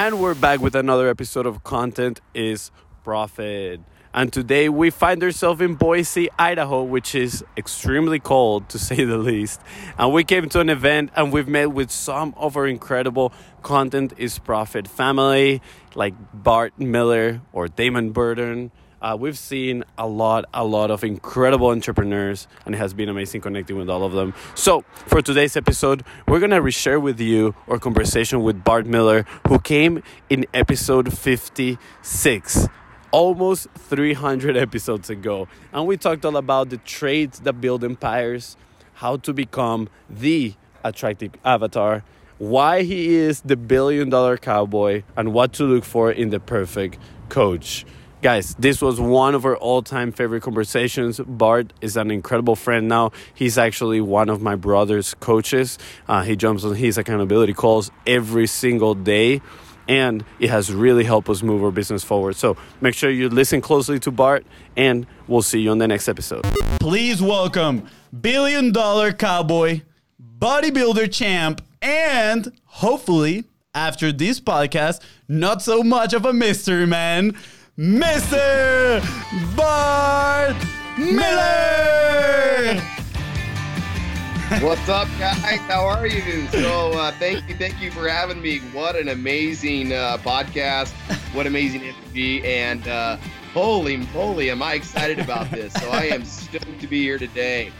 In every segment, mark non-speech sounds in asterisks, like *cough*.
And we're back with another episode of Content is Profit. And today we find ourselves in Boise, Idaho, which is extremely cold to say the least. And we came to an event and we've met with some of our incredible Content is Profit family, like Bart Miller or Damon Burden. Uh, we've seen a lot, a lot of incredible entrepreneurs, and it has been amazing connecting with all of them. So, for today's episode, we're gonna reshare with you our conversation with Bart Miller, who came in episode 56 almost 300 episodes ago. And we talked all about the traits that build empires, how to become the attractive avatar, why he is the billion dollar cowboy, and what to look for in the perfect coach. Guys, this was one of our all time favorite conversations. Bart is an incredible friend now. He's actually one of my brother's coaches. Uh, he jumps on his accountability calls every single day, and it has really helped us move our business forward. So make sure you listen closely to Bart, and we'll see you on the next episode. Please welcome billion dollar cowboy, bodybuilder champ, and hopefully, after this podcast, not so much of a mystery man. Mr. Bart Miller. What's up, guys? How are you? So, uh, thank you, thank you for having me. What an amazing uh, podcast! What amazing energy! And uh, holy moly, am I excited about this? So, I am stoked to be here today.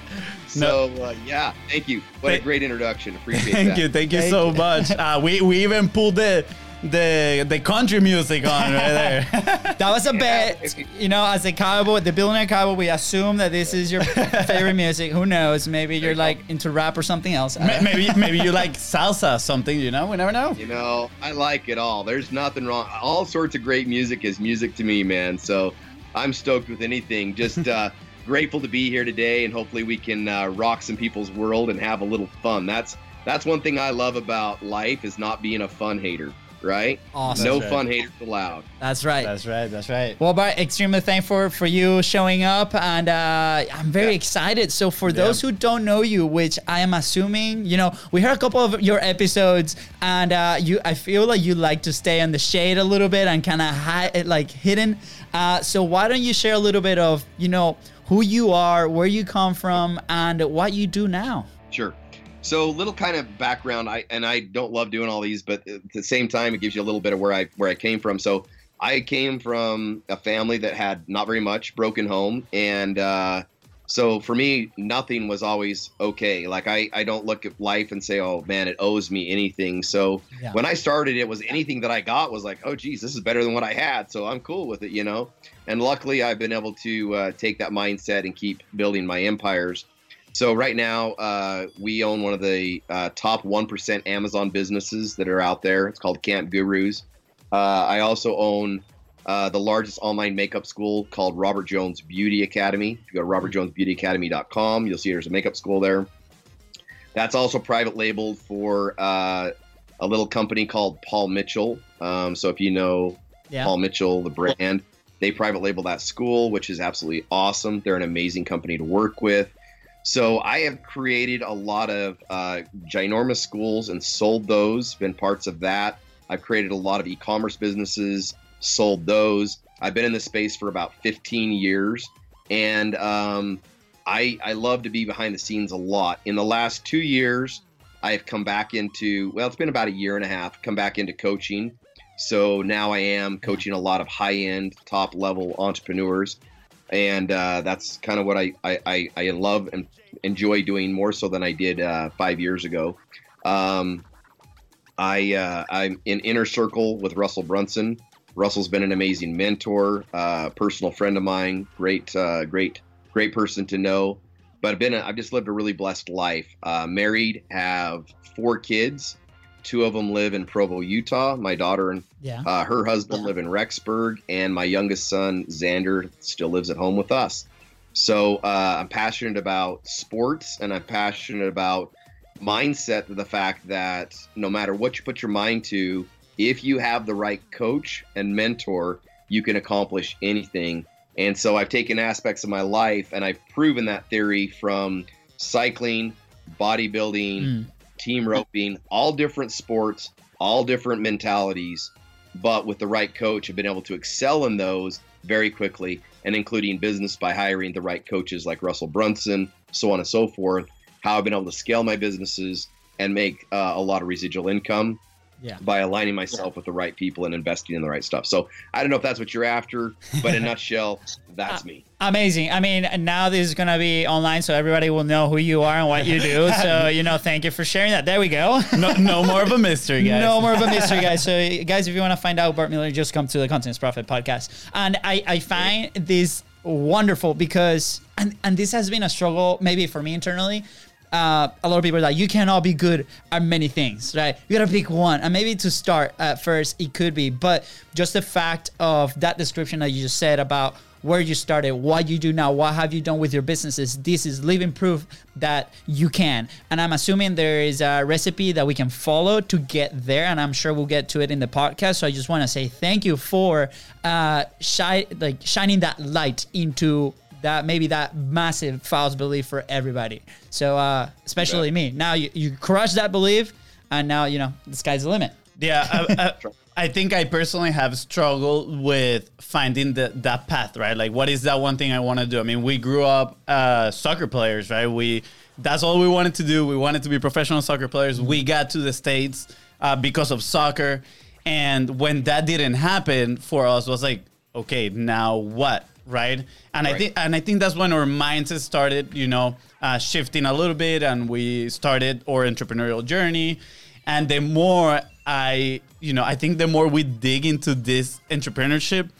So, uh, yeah, thank you. What a great introduction. Appreciate thank that. you, thank you so much. Uh, we we even pulled the the the country music on right there. *laughs* That was a bit, you know, as a cowboy, the billionaire cowboy, we assume that this is your favorite music. Who knows? Maybe you're like into rap or something else. I Ma- don't know. maybe maybe you like salsa something. You know, we never know. You know, I like it all. There's nothing wrong. All sorts of great music is music to me, man. So I'm stoked with anything. Just uh, *laughs* grateful to be here today, and hopefully we can uh, rock some people's world and have a little fun. That's that's one thing I love about life is not being a fun hater, right? Awesome. No That's right. fun haters allowed. That's right. That's right. That's right. Well, Bart, extremely thankful for you showing up, and uh, I'm very excited. So, for those who don't know you, which I am assuming, you know, we heard a couple of your episodes, and uh, you, I feel like you like to stay in the shade a little bit and kind of hide, like hidden. Uh, so, why don't you share a little bit of, you know, who you are, where you come from, and what you do now? Sure. So little kind of background. I and I don't love doing all these, but at the same time, it gives you a little bit of where I where I came from. So I came from a family that had not very much, broken home, and uh, so for me, nothing was always okay. Like I I don't look at life and say, oh man, it owes me anything. So Yeah. when I started, it was anything that I got was like, oh geez, this is better than what I had. So I'm cool with it, you know. And luckily, I've been able to uh, take that mindset and keep building my empires. So right now, uh, we own one of the uh, top one percent Amazon businesses that are out there. It's called Camp Gurus. Uh, I also own uh, the largest online makeup school called Robert Jones Beauty Academy. If you go to robertjonesbeautyacademy.com, you'll see there's a makeup school there. That's also private labeled for uh, a little company called Paul Mitchell. Um, so if you know Yeah. Paul Mitchell, the brand. They private label that school, which is absolutely awesome. They're an amazing company to work with. So I have created a lot of uh, ginormous schools and sold those, been parts of that. I've created a lot of e-commerce businesses, sold those. I've been in this space for about 15 years, and um, I I love to be behind the scenes a lot. In the last two years, I have come back into well, it's been about a year and a half. Come back into coaching. So now I am coaching a lot of high end, top level entrepreneurs. And uh, that's kind of what I, I, I, love and enjoy doing more so than I did uh, five years ago. Um, I, uh, I'm in inner circle with Russell Brunson. Russell's been an amazing mentor, uh, personal friend of mine, great, uh, great, great person to know. But I've been, a, I've just lived a really blessed life. Uh, married, have four kids. Two of them live in Provo, Utah. My daughter and Yeah. uh, her husband live in Rexburg, and my youngest son Xander still lives at home with us. So uh, I'm passionate about sports, and I'm passionate about mindset. The fact that no matter what you put your mind to, if you have the right coach and mentor, you can accomplish anything. And so I've taken aspects of my life, and I've proven that theory from cycling, bodybuilding, Mm. Team roping, all different sports, all different mentalities. but with the right coach, have been able to excel in those very quickly, and including business by hiring the right coaches like Russell Brunson, so on and so forth. How I've been able to scale my businesses and make uh, a lot of residual income Yeah. by aligning myself with the right people and investing in the right stuff. So I don't know if that's what you're after, but in a *laughs* nutshell, that's uh, me. Amazing. I mean, now this is gonna be online, so everybody will know who you are and what you do. *laughs* So you know, thank you for sharing that. There we go. No, no more of a mystery, guys. No more of a *laughs* mystery, guys. So, guys, if you want to find out Bart Miller, just come to the Contents Profit podcast. And I, I find this wonderful because, and, and this has been a struggle maybe for me internally. Uh, a lot of people are like, you cannot be good at many things, right? You gotta pick one. And maybe to start at first, it could be. But just the fact of that description that you just said about where you started, what you do now, what have you done with your businesses. This is living proof that you can. And I'm assuming there is a recipe that we can follow to get there. And I'm sure we'll get to it in the podcast. So I just want to say thank you for uh, shi- like shining that light into that maybe that massive false belief for everybody. So uh, especially Yeah. me. Now you, you crush that belief, and now you know the sky's the limit. Yeah, I, *laughs* I, I think I personally have struggled with finding the, that path, right? Like, what is that one thing I want to do? I mean, we grew up uh, soccer players, right? We that's all we wanted to do. We wanted to be professional soccer players. We got to the states uh, because of soccer, and when that didn't happen for us, was like, okay, now what? Right, and I think and I think that's when our mindset started, you know, uh, shifting a little bit, and we started our entrepreneurial journey. And the more I, you know, I think the more we dig into this entrepreneurship,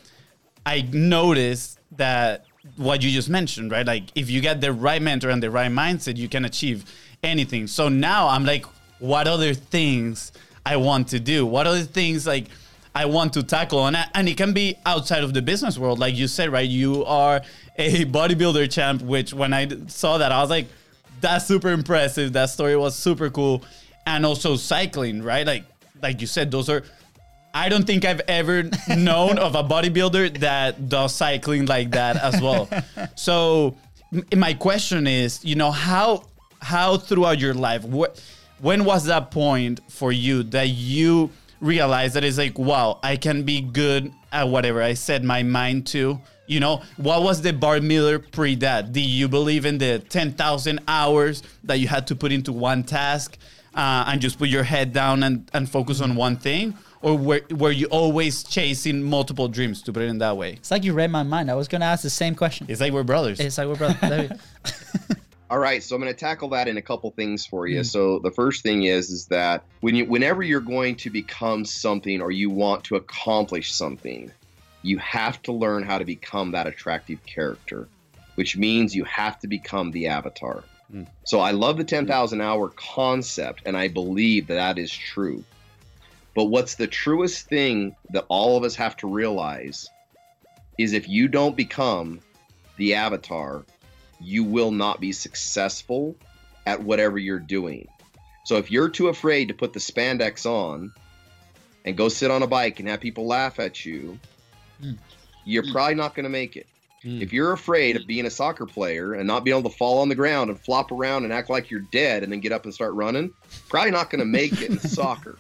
I notice that what you just mentioned, right? Like if you get the right mentor and the right mindset, you can achieve anything. So now I'm like, what other things I want to do? What other things like I want to tackle? And, I, and it can be outside of the business world. Like you said, right? You are a bodybuilder champ, which when I saw that, I was like, that's super impressive. That story was super cool. And also cycling, right? Like, like you said, those are I don't think I've ever *laughs* known of a bodybuilder that does cycling like that as well. *laughs* So m- my question is, you know, how how throughout your life, what when was that point for you that you realized that it's like, wow, I can be good at whatever I set my mind to? You know, what was the Bart Miller pre that? Do you believe in the 10,000 hours that you had to put into one task uh, and just put your head down and, and focus on one thing? Or were, were you always chasing multiple dreams, to put it in that way? It's like you read my mind. I was gonna ask the same question. It's like we're brothers. It's like we're brothers. *laughs* *laughs* All right, so I'm going to tackle that in a couple things for you. So the first thing is is that when you whenever you're going to become something or you want to accomplish something, you have to learn how to become that attractive character, which means you have to become the avatar. Mm. So I love the 10,000 hour concept and I believe that that is true. But what's the truest thing that all of us have to realize is if you don't become the avatar, you will not be successful at whatever you're doing. So if you're too afraid to put the spandex on and go sit on a bike and have people laugh at you, Mm. you're Mm. probably not going to make it. Mm. If you're afraid of being a soccer player and not being able to fall on the ground and flop around and act like you're dead and then get up and start running, probably not going to make it in *laughs* soccer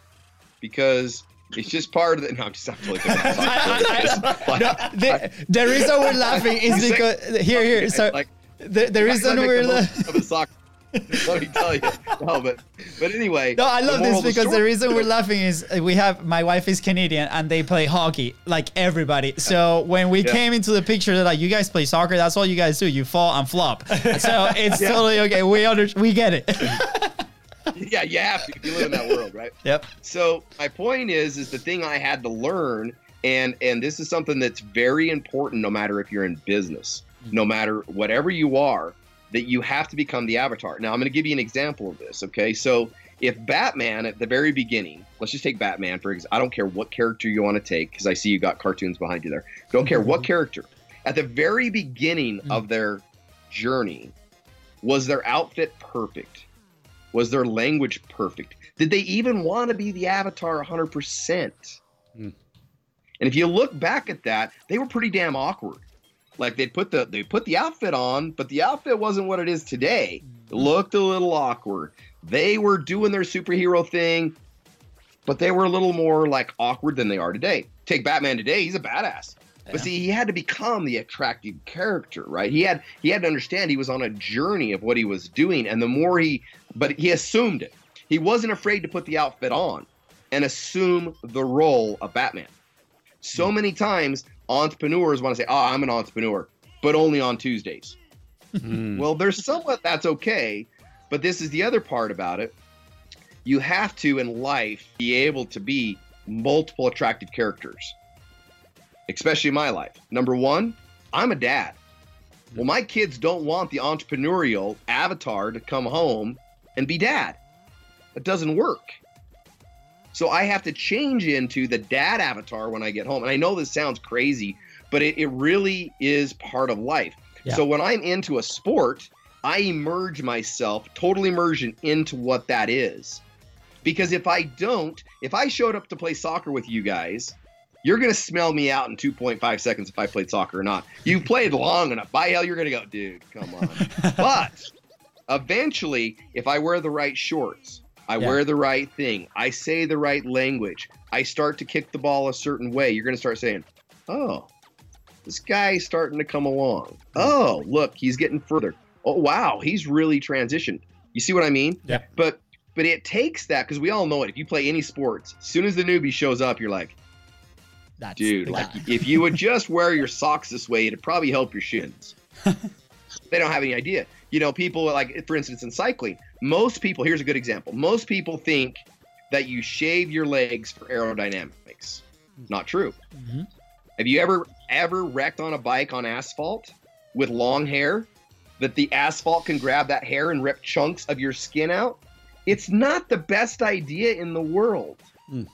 because it's just part of the. No, I'm just I'm totally kidding. *laughs* *laughs* Like, No, the, the reason we're laughing is because here, here. So like, the, the I reason we're the la- of a soccer. *laughs* Let me tell you. No, but but anyway. no, I love this of the because the reason we're laughing is uh, we have my wife is Canadian and they play hockey like everybody. So when we Yeah. came into the picture, they're like, "You guys play soccer? That's all you guys do. You fall and flop." *laughs* So it's totally okay. We under we get it. *laughs* yeah, you have to you live in that world, right? yep. So my point is, is the thing I had to learn, and and this is something that's very important, no matter if you're in business, no matter whatever you are, that you have to become the avatar. Now I'm going to give you an example of this. Okay, so if Batman at the very beginning, let's just take Batman for example. I don't care what character you want to take because I see you got cartoons behind you there. Don't care what character. At the very beginning of their journey, was their outfit perfect? Was their language perfect? Did they even want to be the avatar 100%? Hmm. And if you look back at that, they were pretty damn awkward. Like they put the they put the outfit on, but the outfit wasn't what it is today. It looked a little awkward. They were doing their superhero thing, but they were a little more like awkward than they are today. Take Batman today, he's a badass. Yeah. But see, he had to become the attractive character, right? He had he had to understand he was on a journey of what he was doing, and the more he, but he assumed it. He wasn't afraid to put the outfit on and assume the role of Batman. So mm. many times, entrepreneurs want to say, "Oh, I'm an entrepreneur," but only on Tuesdays. Mm. Well, there's somewhat that's okay, but this is the other part about it. You have to in life be able to be multiple attractive characters, especially in my life. Number one, I'm a dad. Well, my kids don't want the entrepreneurial avatar to come home and be dad. It doesn't work. So I have to change into the dad avatar when I get home. And I know this sounds crazy, but it, it really is part of life. Yeah. So when I'm into a sport, I emerge myself, total immersion into what that is. Because if I don't, if I showed up to play soccer with you guys, you're going to smell me out in 2.5 seconds if I played soccer or not. You've *laughs* played long enough. By hell, you're going to go, dude, come on. *laughs* but eventually, if I wear the right shorts, I yeah. wear the right thing, I say the right language, I start to kick the ball a certain way, you're going to start saying, oh, this guy's starting to come along. Oh, look, he's getting further. Oh, wow, he's really transitioned. You see what I mean? Yeah. But but it takes that because we all know it. If you play any sports, as soon as the newbie shows up, you're like, That's dude, like if you would *laughs* just wear your socks this way, it'd probably help your shins. *laughs* they don't have any idea. You know, people like, for instance, in cycling, most people, here's a good example. Most people think that you shave your legs for aerodynamics. Not true. Mm-hmm. Have you ever ever wrecked on a bike on asphalt with long hair? That the asphalt can grab that hair and rip chunks of your skin out? It's not the best idea in the world. Mm.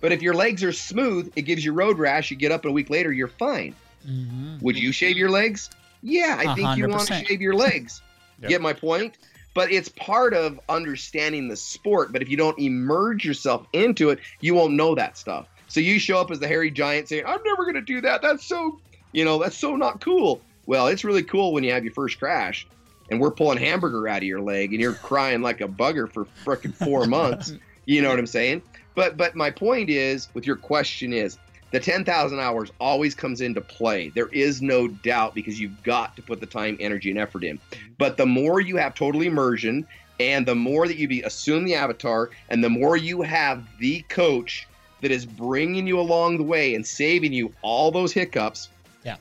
But if your legs are smooth, it gives you road rash. You get up a week later, you're fine. Mm-hmm. Would you shave your legs? Yeah, I think 100%. you want to shave your legs. *laughs* yep. Get my point? But it's part of understanding the sport. But if you don't immerse yourself into it, you won't know that stuff. So you show up as the hairy giant saying, I'm never going to do that. That's so, you know, that's so not cool. Well, it's really cool when you have your first crash and we're pulling hamburger out of your leg and you're crying like a bugger for freaking four months. *laughs* You know what I'm saying? But but my point is, with your question is, the 10,000 hours always comes into play. There is no doubt because you've got to put the time, energy, and effort in. Mm-hmm. But the more you have total immersion and the more that you be assume the avatar and the more you have the coach that is bringing you along the way and saving you all those hiccups, yeah,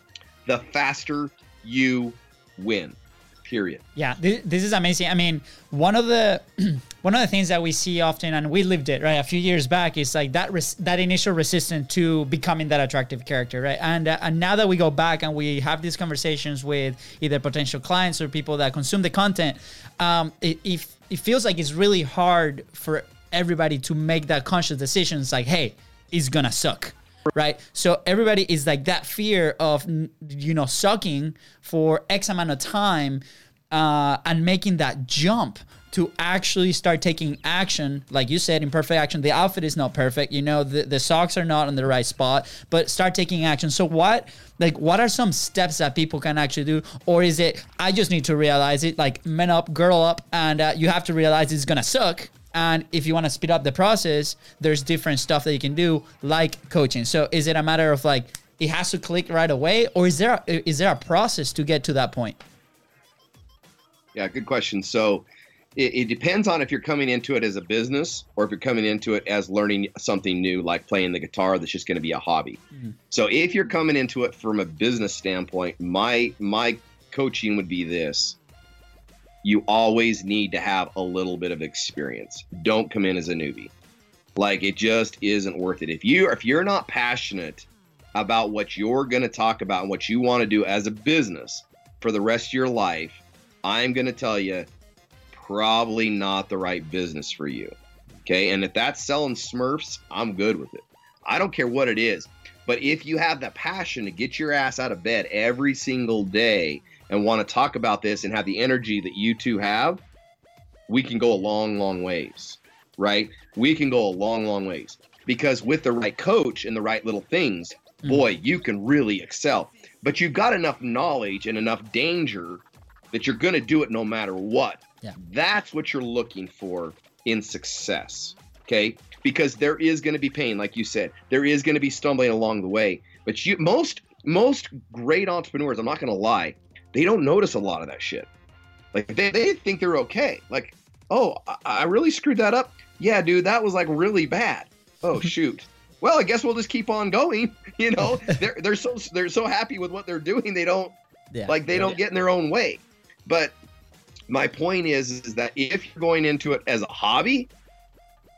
the faster you win. Period. Yeah, this, this is amazing. I mean, one of the *clears throat* one of the things that we see often, and we lived it right a few years back, is like that res- that initial resistance to becoming that attractive character, right? And uh, and now that we go back and we have these conversations with either potential clients or people that consume the content, um, it, it, it feels like it's really hard for everybody to make that conscious decision. It's like, hey, it's gonna suck right? So everybody is like that fear of you know sucking for X amount of time uh, and making that jump to actually start taking action. Like you said, imperfect action. The outfit is not perfect. You know, the, the socks are not in the right spot, but start taking action. So what? Like, what are some steps that people can actually do? Or is it, I just need to realize it, like, men up, girl up, and uh, you have to realize it's gonna suck and if you want to speed up the process, there's different stuff that you can do, like coaching. So is it a matter of like it has to click right away, or is there a, is there a process to get to that point? Yeah, good question. So it, it, depends on if you're coming into it as a business or if you're coming into it as learning something new, like playing the guitar that's just going to be a hobby. Mm-hmm. So if you're coming into it from a business standpoint, my my coaching would be this you always need to have a little bit of experience. Don't come in as a newbie. Like it just isn't worth it. If you if you're not passionate about what you're going to talk about and what you want to do as a business for the rest of your life, I'm going to tell you probably not the right business for you. Okay? And if that's selling Smurfs, I'm good with it. I don't care what it is. But if you have that passion to get your ass out of bed every single day and want to talk about this and have the energy that you two have, we can go a long, long ways, right? We can go a long, long ways because with the right coach and the right little things, mm. boy, you can really excel. But you've got enough knowledge and enough danger that you're going to do it no matter what. Yeah. That's what you're looking for in success. Okay, because there is going to be pain, like you said. There is going to be stumbling along the way. But you most most great entrepreneurs, I'm not going to lie, they don't notice a lot of that shit. Like they, they think they're okay. Like, oh, I, I really screwed that up. Yeah, dude, that was like really bad. Oh *laughs* shoot. well, I guess we'll just keep on going. *laughs* You know, *laughs* they're they're so they're so happy with what they're doing. They don't Yeah. like they don't get in their own way. But my point is is that if you're going into it as a hobby,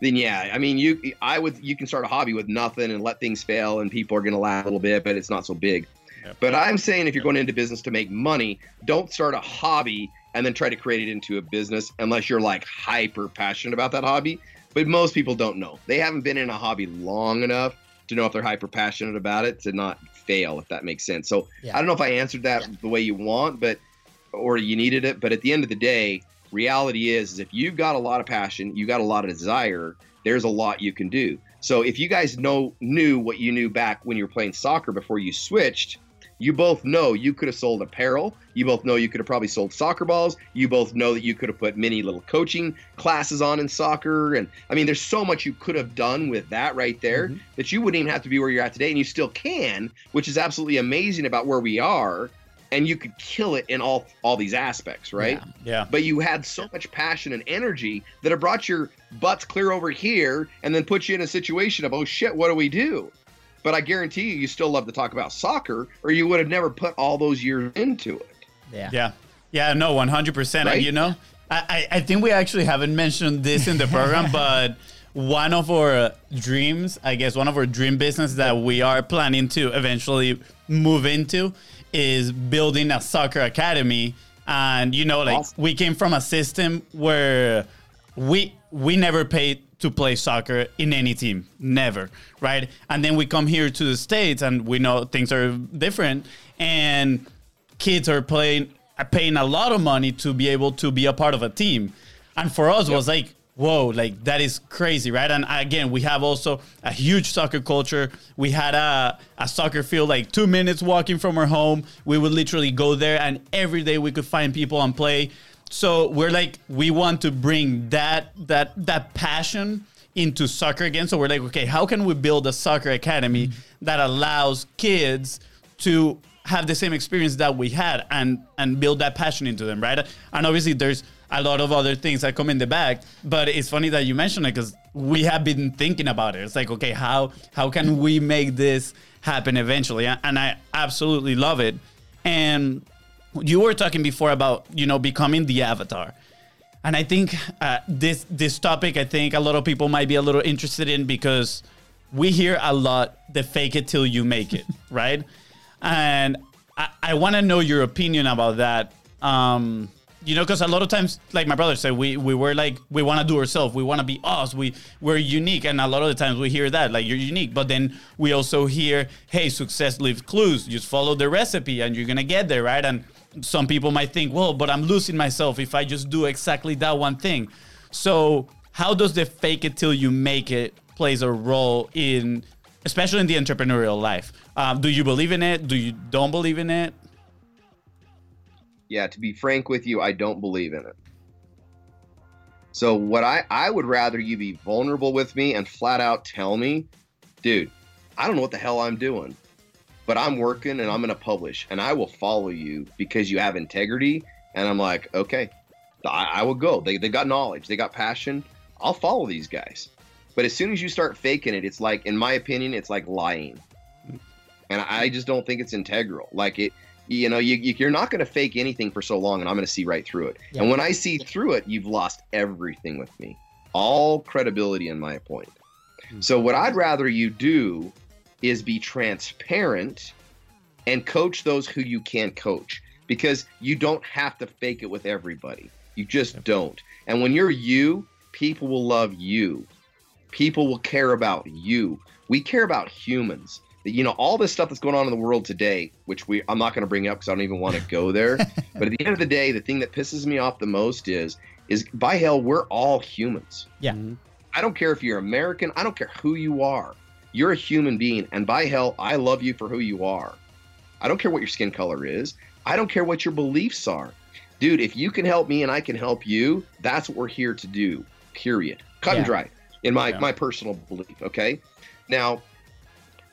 then yeah, I mean you I would you can start a hobby with nothing and let things fail and people are going to laugh a little bit, but it's not so big. Yep. But I'm saying if you're going into business to make money, don't start a hobby and then try to create it into a business unless you're like hyper passionate about that hobby. But most people don't know. They haven't been in a hobby long enough to know if they're hyper passionate about it to not fail, if that makes sense. So Yeah. I don't know if I answered that Yeah. the way you want, but or you needed it. But at the end of the day, reality is, is if you've got a lot of passion, you got a lot of desire, there's a lot you can do. So if you guys know knew what you knew back when you were playing soccer before you switched, you both know you could have sold apparel. You both know you could have probably sold soccer balls. You both know that you could have put many little coaching classes on in soccer. And I mean, there's so much you could have done with that right there Mhm. that you wouldn't even have to be where you're at today. And you still can, which is absolutely amazing about where we are. And you could kill it in all all these aspects, right? Yeah. Yeah. but you had so much passion and energy that it brought your butts clear over here and then put you in a situation of oh shit what do we do but i guarantee you you still love to talk about soccer or you would have never put all those years into it Yeah. Yeah. Yeah, no, 100%. Right? And you know, I, I I think we actually haven't mentioned this in the program, *laughs* but one of our dreams, I guess, one of our dream business that we are planning to eventually move into is building a soccer academy. And, you know, like Awesome. we came from a system where we we never paid to play soccer in any team. Never right? And then we come here to the states and we know things are different. And kids are playing paying a lot of money to be able to be a part of a team. And for us was like whoa like that is crazy right? And again we have also a huge soccer culture. We had a, a soccer field like two minutes walking from our home. We would literally go there and every day we could find people and play so we're like we want to bring that that that passion into soccer again. So we're like okay how can we build a soccer academy that allows kids to have the same experience that we had and and build that passion into them right? And obviously there's a lot of other things that come in the back but it's funny that you mentioned it because we have been thinking about it. It's like okay how how can we make this happen eventually? And i absolutely love it. And you were talking before about you know becoming the avatar. And i think uh, this this topic i think a lot of people might be a little interested in because we hear a lot the fake it till you make it *laughs* right? And i, I want to know your opinion about that. Um you know because a lot of times like my brother said we we were like we want to do ourselves. We want to be us. We we're unique. And a lot of the times we hear that like you're unique. But then we also hear hey success leaves clues. Just follow the recipe and you're gonna get there right? And some people might think well but i'm losing myself if i just do exactly that one thing. So how does the fake it till you make it plays a role in especially in the entrepreneurial life? Um, do you believe in it? Do you don't believe in it? Yeah to be frank with you i don't believe in it. So what i i would rather you be vulnerable with me and flat out tell me dude i don't know what the hell i'm doing but i'm working and i'm going to publish and i will follow you because you have integrity. And i'm like okay i, I will go. They, they got knowledge. They got passion. I'll follow these guys. But as soon as you start faking it it's like in my opinion it's like lying. And i just don't think it's integral. Like it you know you, you you're not going to fake anything for so long and i'm going to see right through it. Yeah. and when i see through it you've lost everything with me. All credibility in my point. Hmm. So what i'd rather you do is be transparent and coach those who you can't coach because you don't have to fake it with everybody. You just don't. And when you're you people will love you. People will care about you. We care about humans. You know all this stuff that's going on in the world today which we i'm not going to bring up because i don't even want to go there. *laughs* But at the end of the day the thing that pisses me off the most is is by hell we're all humans. Yeah. Mhm. i don't care if you're american. I don't care who you are you're a human being and by hell i love you for who you are i don't care what your skin color is i don't care what your beliefs are dude if you can help me and i can help you that's what we're here to do period cut and dry in my Yeah. my personal belief. Okay, now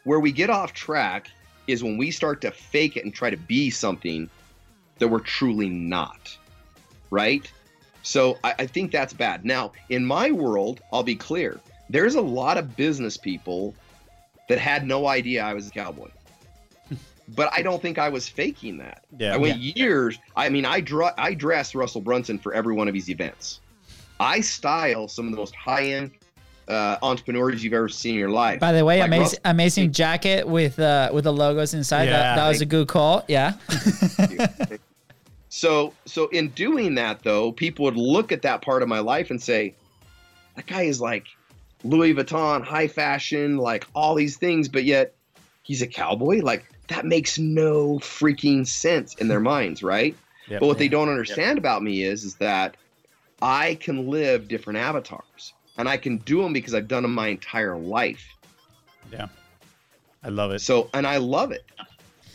where we get off track is when we start to fake it and try to be something that we're truly not, right? So I, I think that's bad. Now, in my world, I'll be clear. There's a lot of business people that had no idea I was a cowboy. *laughs* but I don't think I was faking that. Yeah. I went years. I mean, I dr- I dressed Russell Brunson for every one of his events. I style some of the most high end uh, entrepreneurs you've ever seen in your life. By the way, Like amazing, Russell- amazing jacket with uh, with the logos inside. That, that was a good call. Yeah. *laughs* So so in doing that though, people would look at that part of my life and say, that guy is like Louis Vuitton, high fashion, like all these things, but yet he's a cowboy. Like that makes no freaking sense in their minds, right? *laughs* Yep. But what they don't understand about me is is that I can live different avatars and I can do them because I've done them my entire life. Yeah. I love it. So, and I love it.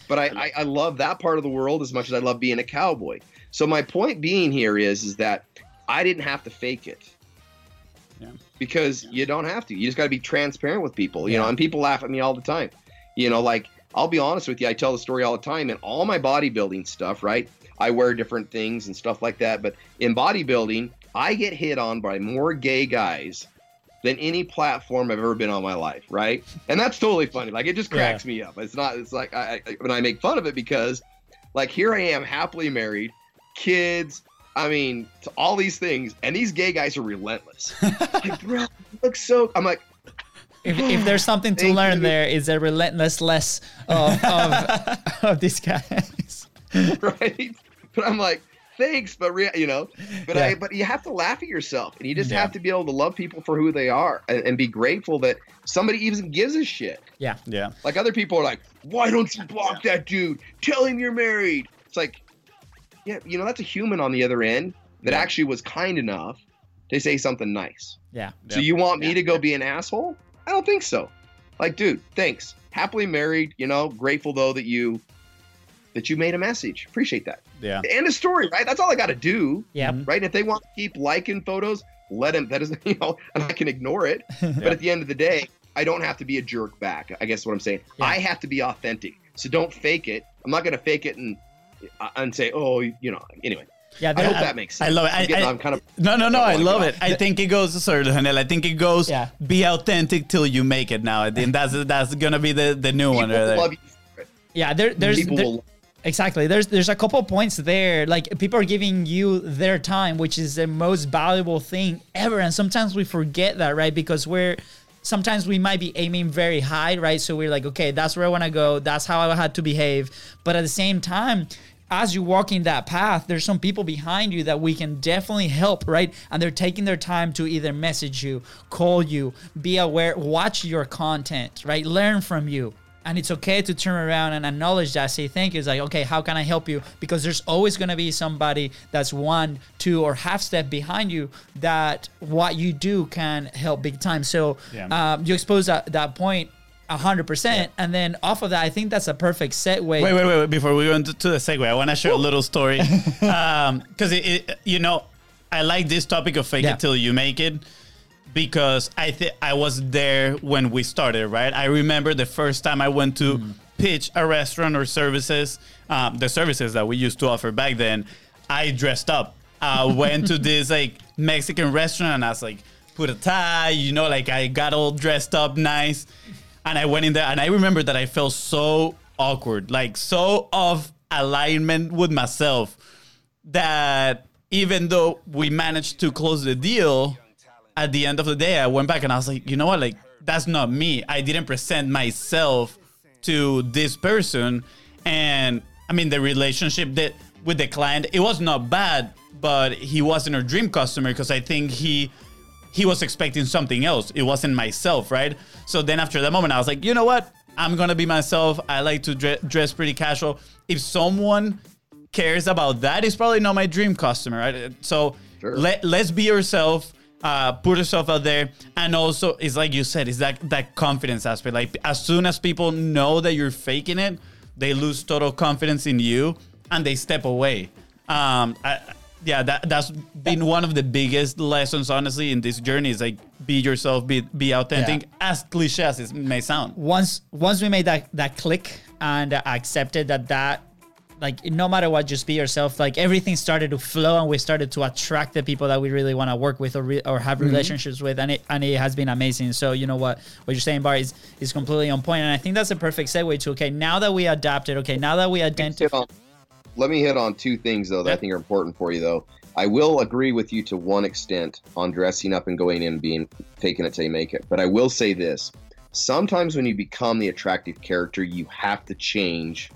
But I, I, I love that part of the world as much as I love being a cowboy. So my point being here is, is that I didn't have to fake it. Yeah. Because you don't have to. You just got to be transparent with people, you Yeah. know. And people laugh at me all the time. You know, like I'll be honest with you. I tell the story all the time, and all my bodybuilding stuff, right? I wear different things and stuff like that. But in bodybuilding, I get hit on by more gay guys than any platform I've ever been on in my life, right? And that's totally funny. Like it just cracks me up. It's not. It's like I, I when I make fun of it because, like, here I am happily married, kids. I mean, to all these things, and these gay guys are relentless. *laughs* like, bro, look so. I'm like, If, if there's something to learn you. there, is a relentlessness of of, *laughs* of these guys. *laughs* right? But I'm like, thanks, but rea- you know, but Yeah. I but you have to laugh at yourself, and you just Yeah. have to be able to love people for who they are, and, and be grateful that somebody even gives a shit. Yeah. yeah. Like other people are like, why don't you block that dude? Tell him you're married. It's like, yeah, you know, that's a human on the other end that Yeah. actually was kind enough to say something nice. Yeah. So Yeah. you want me Yeah. to go be an asshole? I don't think so. Like, dude, thanks. Happily married, you know, grateful though that you that you made a message. Appreciate that. Yeah. End of story, right? That's all I gotta do. Yeah. Mhm. Right? And if they want to keep liking photos, let them that is *laughs* you know, and I can ignore it. *laughs* But at the end of the day, I don't have to be a jerk back. I guess what I'm saying. Yeah. I have to be authentic. So don't fake it. I'm not gonna fake it and Uh, and say, oh, you know. Anyway, Yeah. I there- hope that makes sense. I love it. I'm, getting- I- I'm kind of No, no, no. I love it. I think it goes. Sorry, Daniel. I think it goes. Yeah. Be authentic till you make it. Now, I think that's that's gonna be the the new one. people Right there. love you. yeah. There, there's there- Exactly. There's there's a couple points there. Like people are giving you their time, which is the most valuable thing ever. And sometimes we forget that, right? Because we're sometimes we might be aiming very high, right? So we're like, okay, that's where I want to go. That's how I had to behave. But at the same time, as you walk in that path, there's some people behind you that we can definitely help, right? And they're taking their time to either message you, call you, be aware, watch your content, right? Learn from you. And it's okay to turn around and acknowledge that, say thank you. It's like, okay, how can I help you? Because there's always to be somebody that's one, two, or half step behind you that what you do can help big time. So Yeah. um, you expose that, that point 100%. And then off of that, I think that's a perfect segue. Wait, wait, wait, wait. Before we go into to the segue, I want to share a little story. *laughs* Because, it, it, you know, I like this topic of fake Yeah. it till you make it because I think I was there when we started, right? I remember the first time I went to Mm. pitch a restaurant or services, um, the services that we used to offer back then. I dressed up. I went to *laughs* this like Mexican restaurant and I was like, put a tie, you know, like I got all dressed up nice. And I went in there and I remember that I felt so awkward, like so off alignment with myself that even though we managed to close the deal, at the end of the day, I went back and I was like, you know what? Like, that's not me. I didn't present myself to this person. And I mean, the relationship that with the client, it was not bad, but he wasn't a dream customer because I think he he was expecting something else. It wasn't myself, right? So then after that moment, I was like, you know what? I'm gonna be myself. I like to dre- dress pretty casual. If someone cares about that, it's probably not my dream customer, right? So Sure. let let's be yourself. Uh, put yourself out there, and also it's like you said, it's that that confidence aspect. Like as soon as people know that you're faking it, they lose total confidence in you and they step away. Um, I, yeah, that that's been one of the biggest lessons, honestly, in this journey. Is like be yourself, be be authentic, Yeah. as cliche as it may sound. once once we made that that click and uh, accepted that that like no matter what just be yourself like everything started to flow and we started to attract the people that we really want to work with or, re- or have relationships with and it and it has been amazing so you know what what you're saying Bart is is completely on point and i think that's a perfect segue to okay now that we adapted okay now that we hit identify on, let me hit on two things though that I think are important for you though. I will agree with you to one extent on dressing up and going in and being faking it till you make it. But I will say this: sometimes when you become the attractive character, you have to change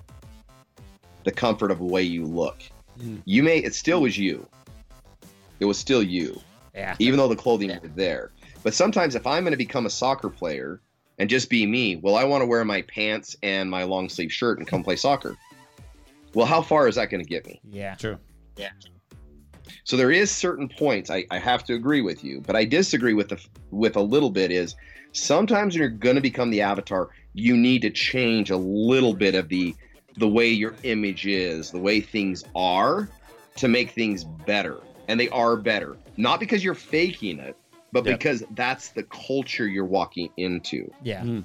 the comfort of the way you look. Mm. You may it still was you. It was still you, yeah even though the clothing was there. But sometimes if I'm going to become a soccer player and just be me, well, I want to wear my pants and my long sleeve shirt and come play soccer. Well, how far is that going to get me? yeah True. Yeah. So there is certain points I, I have to agree with you, but I disagree with the with a little bit is sometimes when you're going to become the avatar, you need to change a little bit of the the way your image is, the way things are to make things better. And they are better. Not because you're faking it, but Yep. because that's the culture you're walking into. yeah Mm.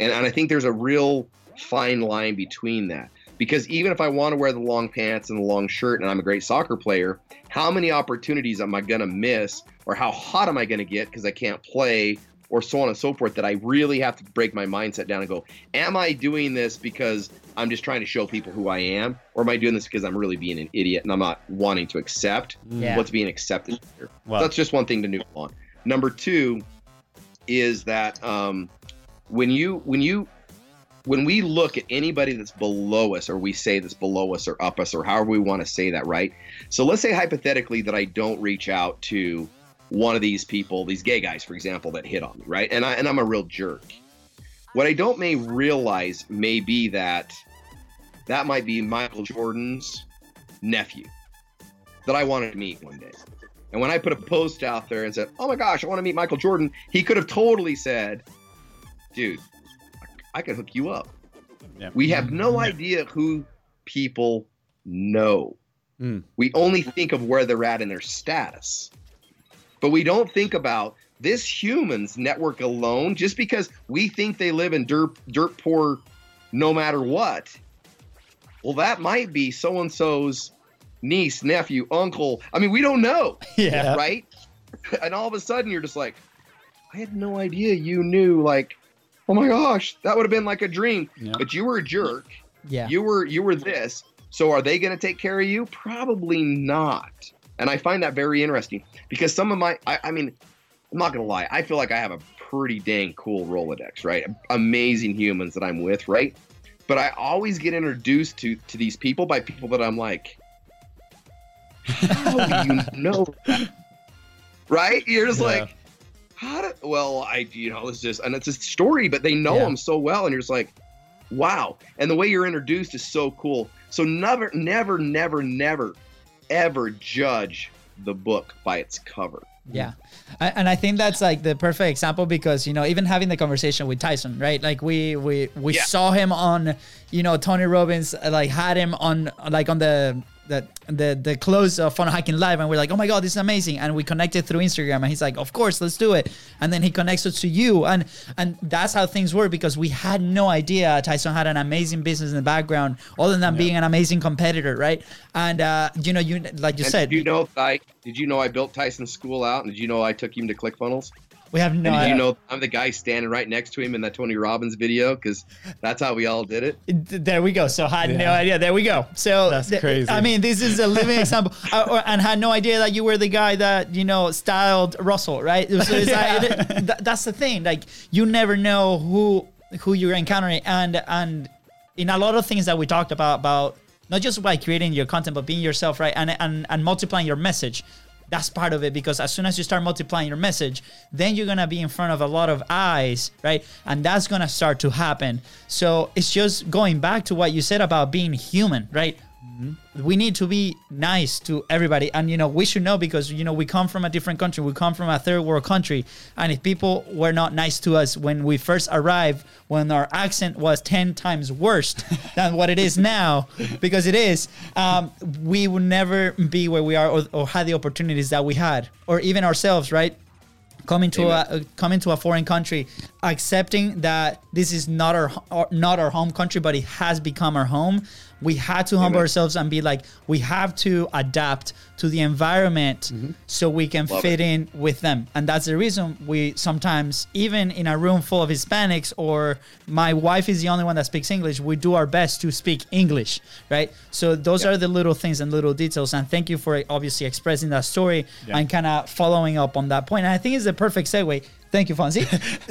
And, and I think there's a real fine line between that. Because even if I want to wear the long pants and the long shirt and I'm a great soccer player, how many opportunities am I going to miss or how hot am I going to get because I can't play or so on and so forth that I really have to break my mindset down and go, am I doing this because I'm just trying to show people who I am? Or am I doing this because I'm really being an idiot and I'm not wanting to accept Yeah. what's being accepted here? Wow. That's just one thing to noodle on. Number two is that um, when you when you when we look at anybody that's below us or we say that's below us or up us or however we want to say that right? So let's say hypothetically that i don't reach out to one of these people these gay guys for example that hit on me right? And, I, and i'm a real jerk. What i don't may realize may be that that might be michael jordan's nephew that i wanted to meet one day. And when i put a post out there and said oh my gosh i want to meet michael jordan he could have totally said dude I could hook you up. Yeah. We have no idea who people know. Mm. We only think of where they're at in their status. But we don't think about this humans network alone just because we think they live in dirt dirt poor no matter what. Well, that might be so and so's niece, nephew, uncle. I mean, we don't know *laughs* yeah right? And all of a sudden, you're just like, I had no idea you knew. Like, oh my gosh, that would have been like a dream. Yeah. But you were a jerk. yeah You were you were this. So are they going to take care of you? Probably not. And I find that very interesting because some of my, I, I mean, I'm not going to lie. I feel like I have a pretty dang cool Rolodex, right? Amazing humans that I'm with, right? But I always get introduced to to these people by people that I'm like, how do you *laughs* know that? Right? You're just Yeah. like, how do, well, I, you know, it's just, and it's a story, but they know Yeah. them so well. And you're just like, wow. And the way you're introduced is so cool. So never, never, never, never, ever judge the book by its cover. Yeah. And I think that's like the perfect example because, you know, even having the conversation with Tyson, right? Like we we we Yeah. saw him on, you know, Tony Robbins uh, like had him on like on the the the the close of Funnel Hacking Live and we're like, "Oh my god, this is amazing." And we connected through Instagram and he's like, "Of course, let's do it." And then he connects us to you and and that's how things work because we had no idea Tyson had an amazing business in the background other than being an amazing competitor, right? And uh you know, you like you And said, did you know I did you know I built Tyson's school out, and did you know I took him to ClickFunnels? We have no And did idea. you know I'm the guy standing right next to him in that Tony Robbins video? Because that's how we all did it. There we go. So had no idea. There we go. So That's th- crazy. I mean, this is a living *laughs* example, uh, or, and had no idea that you were the guy that you know styled Russell, right? So it's like, *laughs* th- that's the thing. Like you never know who who you're encountering, and and in a lot of things that we talked about about not just by creating your content, but being yourself, right? And and and multiplying your message. That's part of it because as soon as you start multiplying your message, then you're gonna be in front of a lot of eyes, right? And that's gonna start to happen. So it's just going back to what you said about being human, right? We need to be nice to everybody. And you know we should know because you know we come from a different country. We come from a third world country. And if people were not nice to us when we first arrived when our accent was 10 times worse *laughs* than what it is now because it is um, we would never be where we are or, or had the opportunities that we had. Or even ourselves right? Coming to a uh, coming to a foreign country accepting that this is not our, our not our home country but it has become our home we had to humble Amen. ourselves and be like we have to adapt to the environment mm-hmm. so we can Love fit it. in with them and that's the reason we sometimes even in a room full of hispanics or my wife is the only one that speaks english we do our best to speak english right so those Yeah. are the little things and little details and thank you for obviously expressing that story Yeah. and kind of following up on that point. point and i think it's the perfect segue thank you fonzie.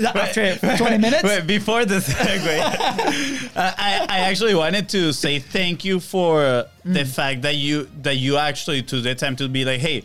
*laughs* After 20 minutes? Wait, before the segue, *laughs* uh, I, I actually wanted to say thank you for the fact that you that you actually took the time to be like, hey,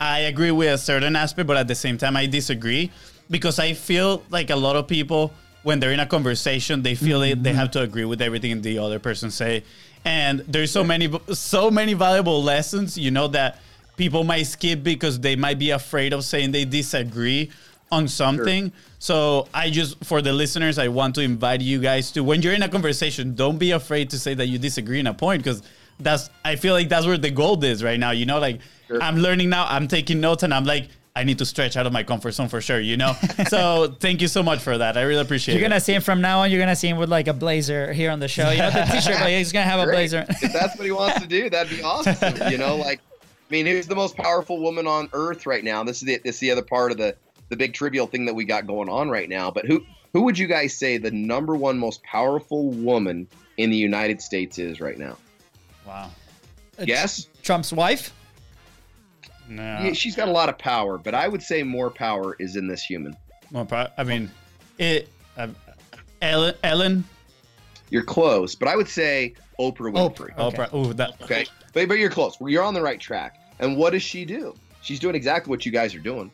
I agree with a certain aspect, but at the same time I disagree. Because I feel like a lot of people when they're in a conversation they feel they, they have to agree with everything the other person say, and there's so many so many valuable lessons you know that people might skip because they might be afraid of saying they disagree on something. So I just for the listeners, I want to invite you guys to when you're in a conversation, don't be afraid to say that you disagree in a point because that's I feel like that's where the gold is right now. You know, like Sure. I'm learning now, I'm taking notes, and I'm like. I need to stretch out of my comfort zone for sure, you know? *laughs* so thank you so much for that. I really appreciate it. You're gonna see him from now on. You're gonna see him with like a blazer here on the show. You know the t-shirt, but he's gonna have a blazer. if that's what he wants to do, that'd be awesome. You know, like, I mean, who's the most powerful woman on earth right now? This is the this is the other part of the the big trivial thing that we got going on right now. But who who would you guys say the number one most powerful woman in the United States is right now? wow. Yes, Trump's wife. No. yeah, she's got a lot of power, but I would say more power is in this human. More pro- I mean, it. Uh, Ellen. Ellen. You're close, but I would say Oprah Winfrey. Oprah. Okay. Oprah. Ooh, that. Okay, but but you're close. You're on the right track. And what does she do? She's doing exactly what you guys are doing.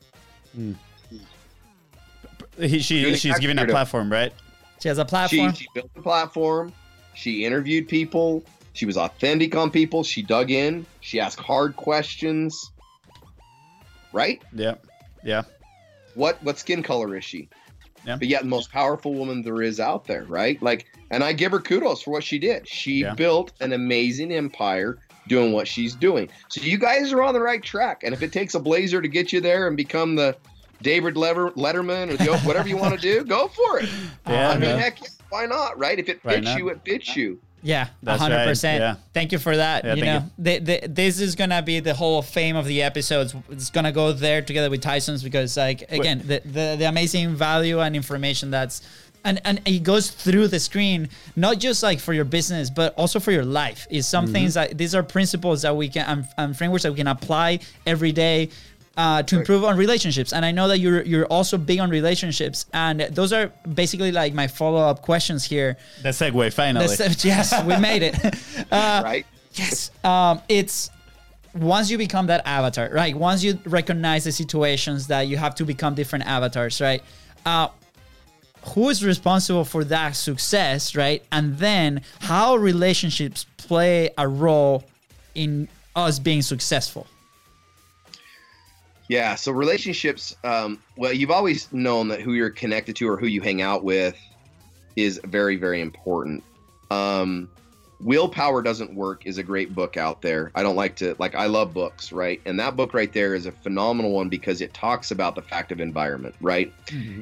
He, she, Doing she's exactly giving what a platform, right? She has a She, platform. she built the platform. She interviewed people. She was authentic on people. She dug in. She asked hard questions. Right? Yeah. Yeah. What what skin color is she? Yeah. But yet the most powerful woman there is out there, right? Like, and I give her kudos for what she did. She Yeah. built an amazing empire doing what she's doing. So you guys are on the right track. And if it takes a blazer to get you there and become the David Lever, Letterman or the whatever you want to do, *laughs* go for it. Yeah, I mean, no. heck, why not? Right? If it fits not? you, it fits you. Yeah, That's hundred right, percent. yeah. Thank you for that. Yeah, you thank know, The, the, this is gonna be the whole of fame of the episodes. It's gonna go there together with Tyson's because, like, again, the, the the amazing value and information that's. And, and it goes through the screen, not just like for your business, but also for your life. Is some mm-hmm. things that these are principles that we can and, and frameworks that we can apply every day uh, to improve on relationships. And I know that you're you're also big on relationships, and those are basically like my follow up questions here. The segue, finally. That's- yes, we *laughs* made it. *laughs* Uh, right? Yes. Um, it's once you become that avatar, right? Once you recognize the situations that you have to become different avatars, right? Uh, who is responsible for that success, right? And then how relationships play a role in us being successful. Yeah. So relationships, um, well, you've always known that who you're connected to or who you hang out with is very, very important. Um, Willpower Doesn't Work is a great book out there. I don't like to, like, I love books, right? And that book right there is a phenomenal one because it talks about the fact of environment, right?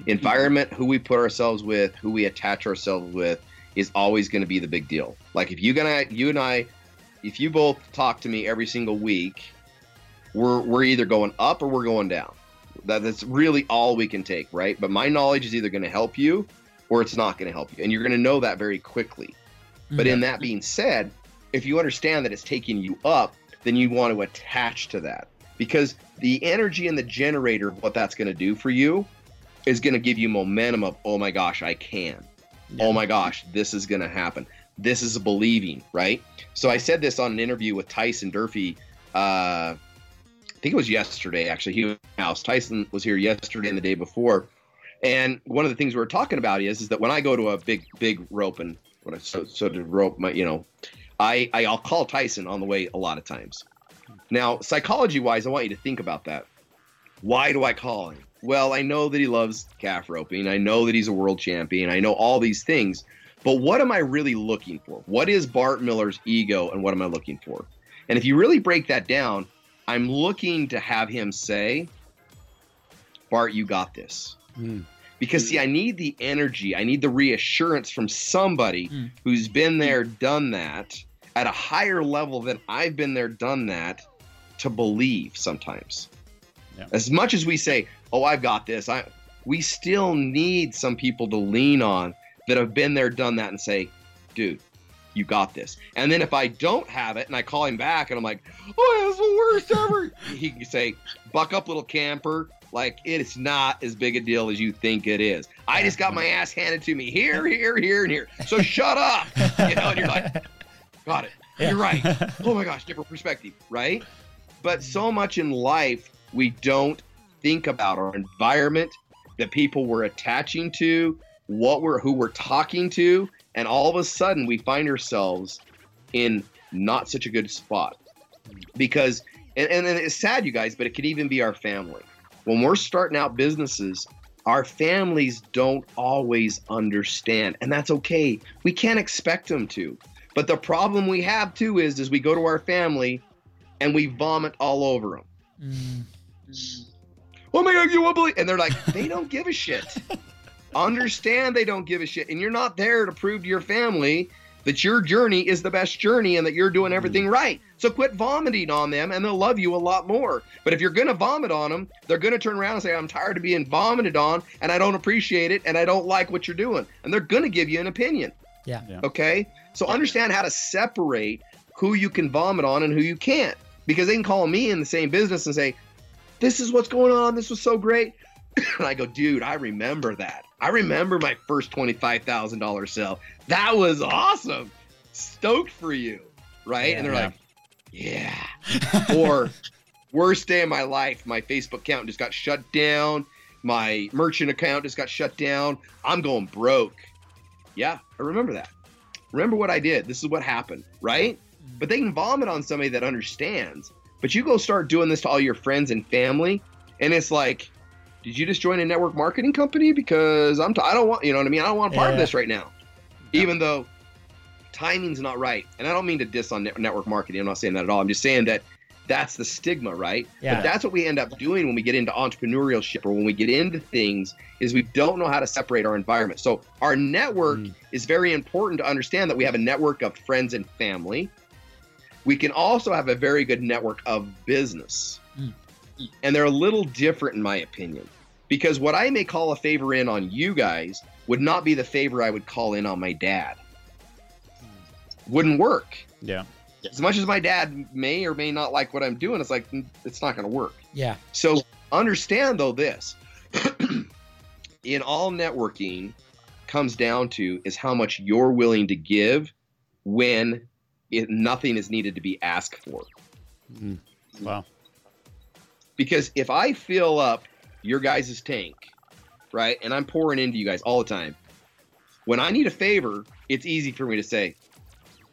Environment, who we put ourselves with, who we attach ourselves with, is always going to be the big deal. Like, if you're gonna, you and I, if you both talk to me every single week, we're we're either going up or we're going down. That, that's really all we can take, right? But my knowledge is either going to help you or it's not going to help you, and you're going to know that very quickly. But in that being said, if you understand that it's taking you up, then you want to attach to that because the energy and the generator of what that's going to do for you is going to give you momentum of oh my gosh, I can. Oh my gosh, this is going to happen. This is believing, right? So I said this on an interview with Tyson Durfee. Uh, think it was yesterday, actually. He was house. Tyson was here yesterday and the day before. And one of the things we were talking about is, is that when I go to a big, big rope and when I so, so to rope my, you know, I, I I'll call Tyson on the way a lot of times. Now, psychology wise, I want you to think about that. Why do I call him? Well, I know that he loves calf roping. I know that he's a world champion. I know all these things. But what am I really looking for? What is Bart Miller's ego and what am I looking for? And if you really break that down, I'm looking to have him say, Bart, you got this. Mm. Because, see, I need the energy, I need the reassurance from somebody Mm. who's been there, done that at a higher level than I've been there, done that to believe sometimes. Yeah. As much as we say, "Oh, I've got this," I we still need some people to lean on that have been there, done that, and say, "Dude, you got this." And then if I don't have it, and I call him back, and I'm like, "Oh, that's the worst ever," *laughs* he can say, "Buck up, little camper." Like it is not as big a deal as you think it is. I just got my ass handed to me here, here, here, and here. So shut up, you know. And you're like, got it. You're right. *laughs* Oh my gosh, different perspective, right? But so much in life we don't think about our environment, the people we're attaching to, what we're who we're talking to, and all of a sudden we find ourselves in not such a good spot. Because and, and, and it's sad, you guys, but it could even be our family. When we're starting out businesses, our families don't always understand, and that's okay. We can't expect them to. But the problem we have too is, is we go to our family and we vomit all over them. Mm. Oh my god, you won't believe, and they're like, they don't give a shit. *laughs* Understand they don't give a shit, and you're not there to prove to your family that your journey is the best journey and that you're doing mm-hmm. everything right. So quit vomiting on them, and they'll love you a lot more. But if you're gonna vomit on them, they're gonna turn around and say, "I'm tired of being vomited on, and I don't appreciate it, and I don't like what you're doing," and they're gonna give you an opinion. Yeah. Yeah. Okay. So understand how to separate who you can vomit on and who you can't. Because they can call me in the same business and say, This is what's going on. This was so great. *coughs* and I go, Dude, I remember that. I remember my first $25,000 sale. That was awesome. Stoked for you. Right. and they're Yeah. like, Yeah. or, Worst day of my life. My Facebook account just got shut down. My merchant account just got shut down. I'm going broke. Yeah, I remember that. Remember what I did. This is what happened, right? But they can vomit on somebody that understands. But you go start doing this to all your friends and family, and it's like, did you just join a network marketing company? Because I'm, t- I don't want, you know what I mean? I don't want part of this right now. Even though timing's not right. And I don't mean to diss on net- network marketing. I'm not saying that at all. I'm just saying that that's the stigma, right? Yeah. But that's what we end up doing when we get into entrepreneurship or when we get into things is we don't know how to separate our environment. So our network Mm. is very important to understand that we have a network of friends and family. We can also have a very good network of business. Mm. And they're a little different in my opinion. Because what I may call a favor in on you guys would not be the favor I would call in on my dad. Wouldn't work. Yeah. As much as my dad may or may not like what I'm doing, it's like it's not going to work. Yeah. So understand though this *clears throat* in all networking comes down to is how much you're willing to give when it, nothing is needed to be asked for. Mm. Wow. Because if I fill up your guys' tank, right, and I'm pouring into you guys all the time, when I need a favor, it's easy for me to say,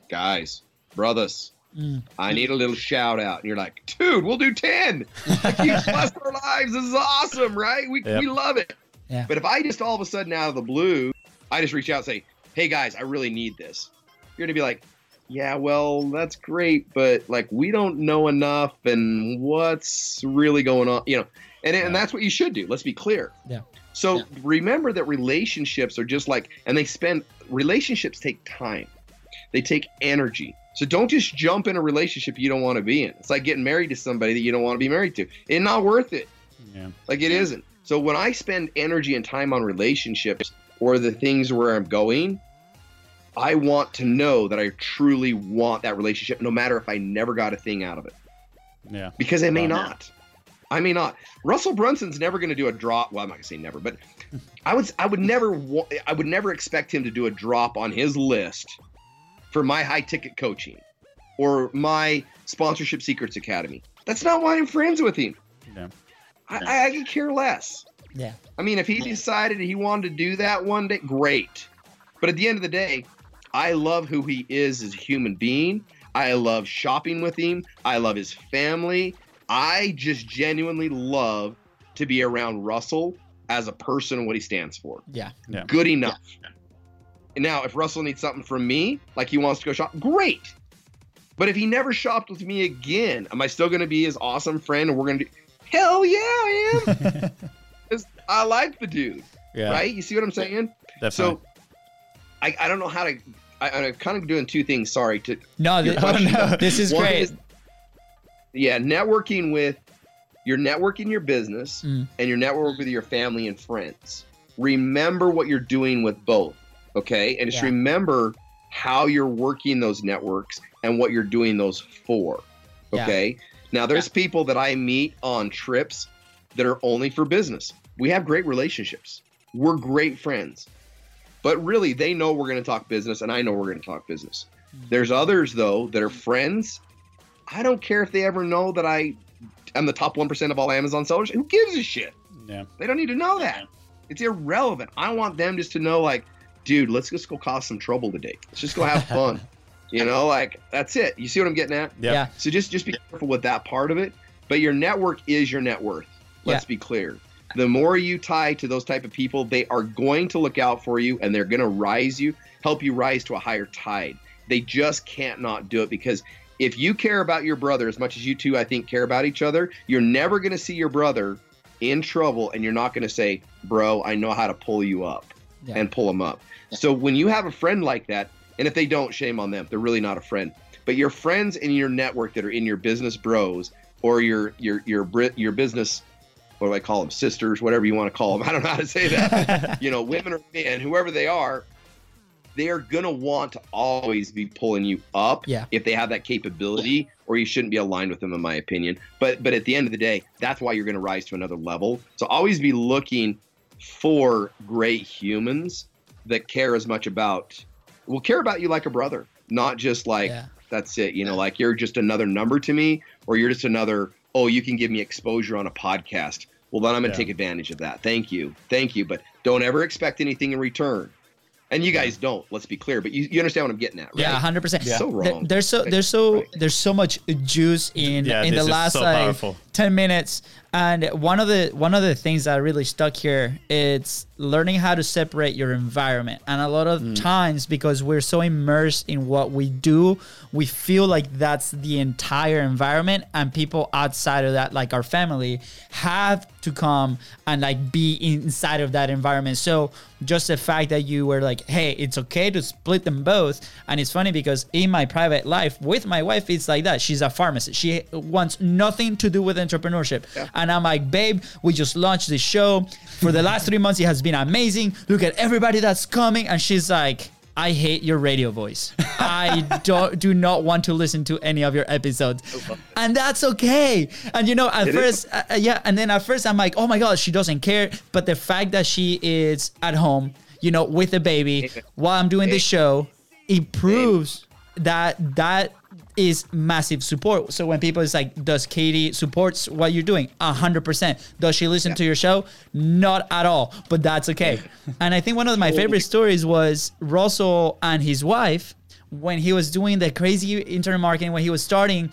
guys, brothers, Mm. I need a little shout out. And you're like, dude, we'll do 10. *laughs* Like, you blessed our lives. This is awesome, right? We, Yep. we love it. Yeah. But if I just all of a sudden out of the blue, I just reach out and say, hey guys, I really need this. You're going to be like, yeah, well, that's great, but like we don't know enough and what's really going on, you know. And, and that's what you should do. Let's be clear. Yeah. So Yeah. remember that relationships are just like, and they spend, relationships take time, they take energy. So don't just jump in a relationship you don't want to be in. It's like getting married to somebody that you don't want to be married to. It's not worth it. Yeah. Like it isn't. So when I spend energy and time on relationships or the things where I'm going, I want to know that I truly want that relationship, no matter if I never got a thing out of it, Yeah. because I may Wow. not. I may not. Russell Brunson's never going to do a drop. Well, I'm not going to say never, but *laughs* I would. I would never. wa- I would never expect him to do a drop on his list for my high ticket coaching or my sponsorship secrets academy. That's not why I'm friends with him. Yeah. I, I, I could care less. Yeah. I mean, if he decided he wanted to do that one day, great. But at the end of the day, I love who he is as a human being. I love shopping with him. I love his family. I just genuinely love to be around Russell as a person and what he stands for. Yeah. Yeah. Good enough. And now, if Russell needs something from me, like he wants to go shop, great. But if he never shopped with me again, am I still going to be his awesome friend? And we're going to do, hell yeah, I am. *laughs* I like the dude, Yeah. right? You see what I'm saying? Definitely. So, I, I don't know how to. I, I'm kind of doing two things. Sorry to No, Your th- question, no, this is One great. is- yeah, networking with you're networking your business Mm. and you're networking with your family and friends. Remember what you're doing with both, okay? And just Yeah. remember how you're working those networks and what you're doing those for. Yeah. Okay? Now there's people that I meet on trips that are only for business. We have great relationships. We're great friends. But really they know we're going to talk business and I know we're going to talk business. Mm. There's others though that are friends. I don't care if they ever know that I am the top 1% of all Amazon sellers. Who gives a shit? yeah. They don't need to know that. It's irrelevant. I want them just to know, like, dude, let's just go cause some trouble today. Let's just go have *laughs* fun. you know, like that's it. You see what I'm getting at? Yeah. Yeah. So just just be careful with that part of it. But your network is your net worth. Let's be clear. The more you tie to those type of people, they are going to look out for you and they're going to rise you, help you rise to a higher tide. They just can't not do it because if you care about your brother as much as you two, I think, care about each other, you're never going to see your brother in trouble and you're not going to say, bro, I know how to pull you up Yeah. and pull them up. So when you have a friend like that, and if they don't, shame on them. They're really not a friend. But your friends in your network that are in your business bros or your your your your business, what do I call them, sisters, whatever you want to call them. *laughs* I don't know how to say that. *laughs* you know, women or men, whoever they are, they are gonna want to always be pulling you up Yeah. if they have that capability, or you shouldn't be aligned with them, in my opinion. But but at the end of the day, that's why you're gonna rise to another level. So always be looking for great humans that care as much about will care about you like a brother, not just like yeah. that's it. You know, like you're just another number to me, or you're just another. Oh, you can give me exposure on a podcast. Well, then I'm going to Yeah. take advantage of that. Thank you, thank you, but don't ever expect anything in return. And you guys don't. Let's be clear, but you, you understand what I'm getting at, right? Yeah, hundred percent. So wrong. There's so there's so Right. there's so much juice in Yeah, in the last so like ten minutes, and one of the one of the things that really stuck here it's learning how to separate your environment. And a lot of Mm. times, because we're so immersed in what we do, we feel like that's the entire environment, and people outside of that, like our family, have to come and like be inside of that environment. So just the fact that you were like, hey, it's okay to split them both. And it's funny because in my private life with my wife, it's like that. She's a pharmacist. She wants nothing to do with entrepreneurship. And I'm like, babe, we just launched this show. For the last three months, it has been amazing. Look at everybody that's coming. And she's like, I hate your radio voice. I *laughs* don't do not want to listen to any of your episodes, and that's okay. And you know, at first, uh, uh, yeah, and then at first I'm like, oh my god, she doesn't care. But the fact that she is at home, you know, with a baby while I'm doing the show, it proves that that is massive support. So when people is like, does Katie supports what you're doing? A hundred percent. Does she listen to your show? Not at all. But that's okay. and I think one of my favorite stories was Russell and his wife when he was doing the crazy internet marketing when he was starting.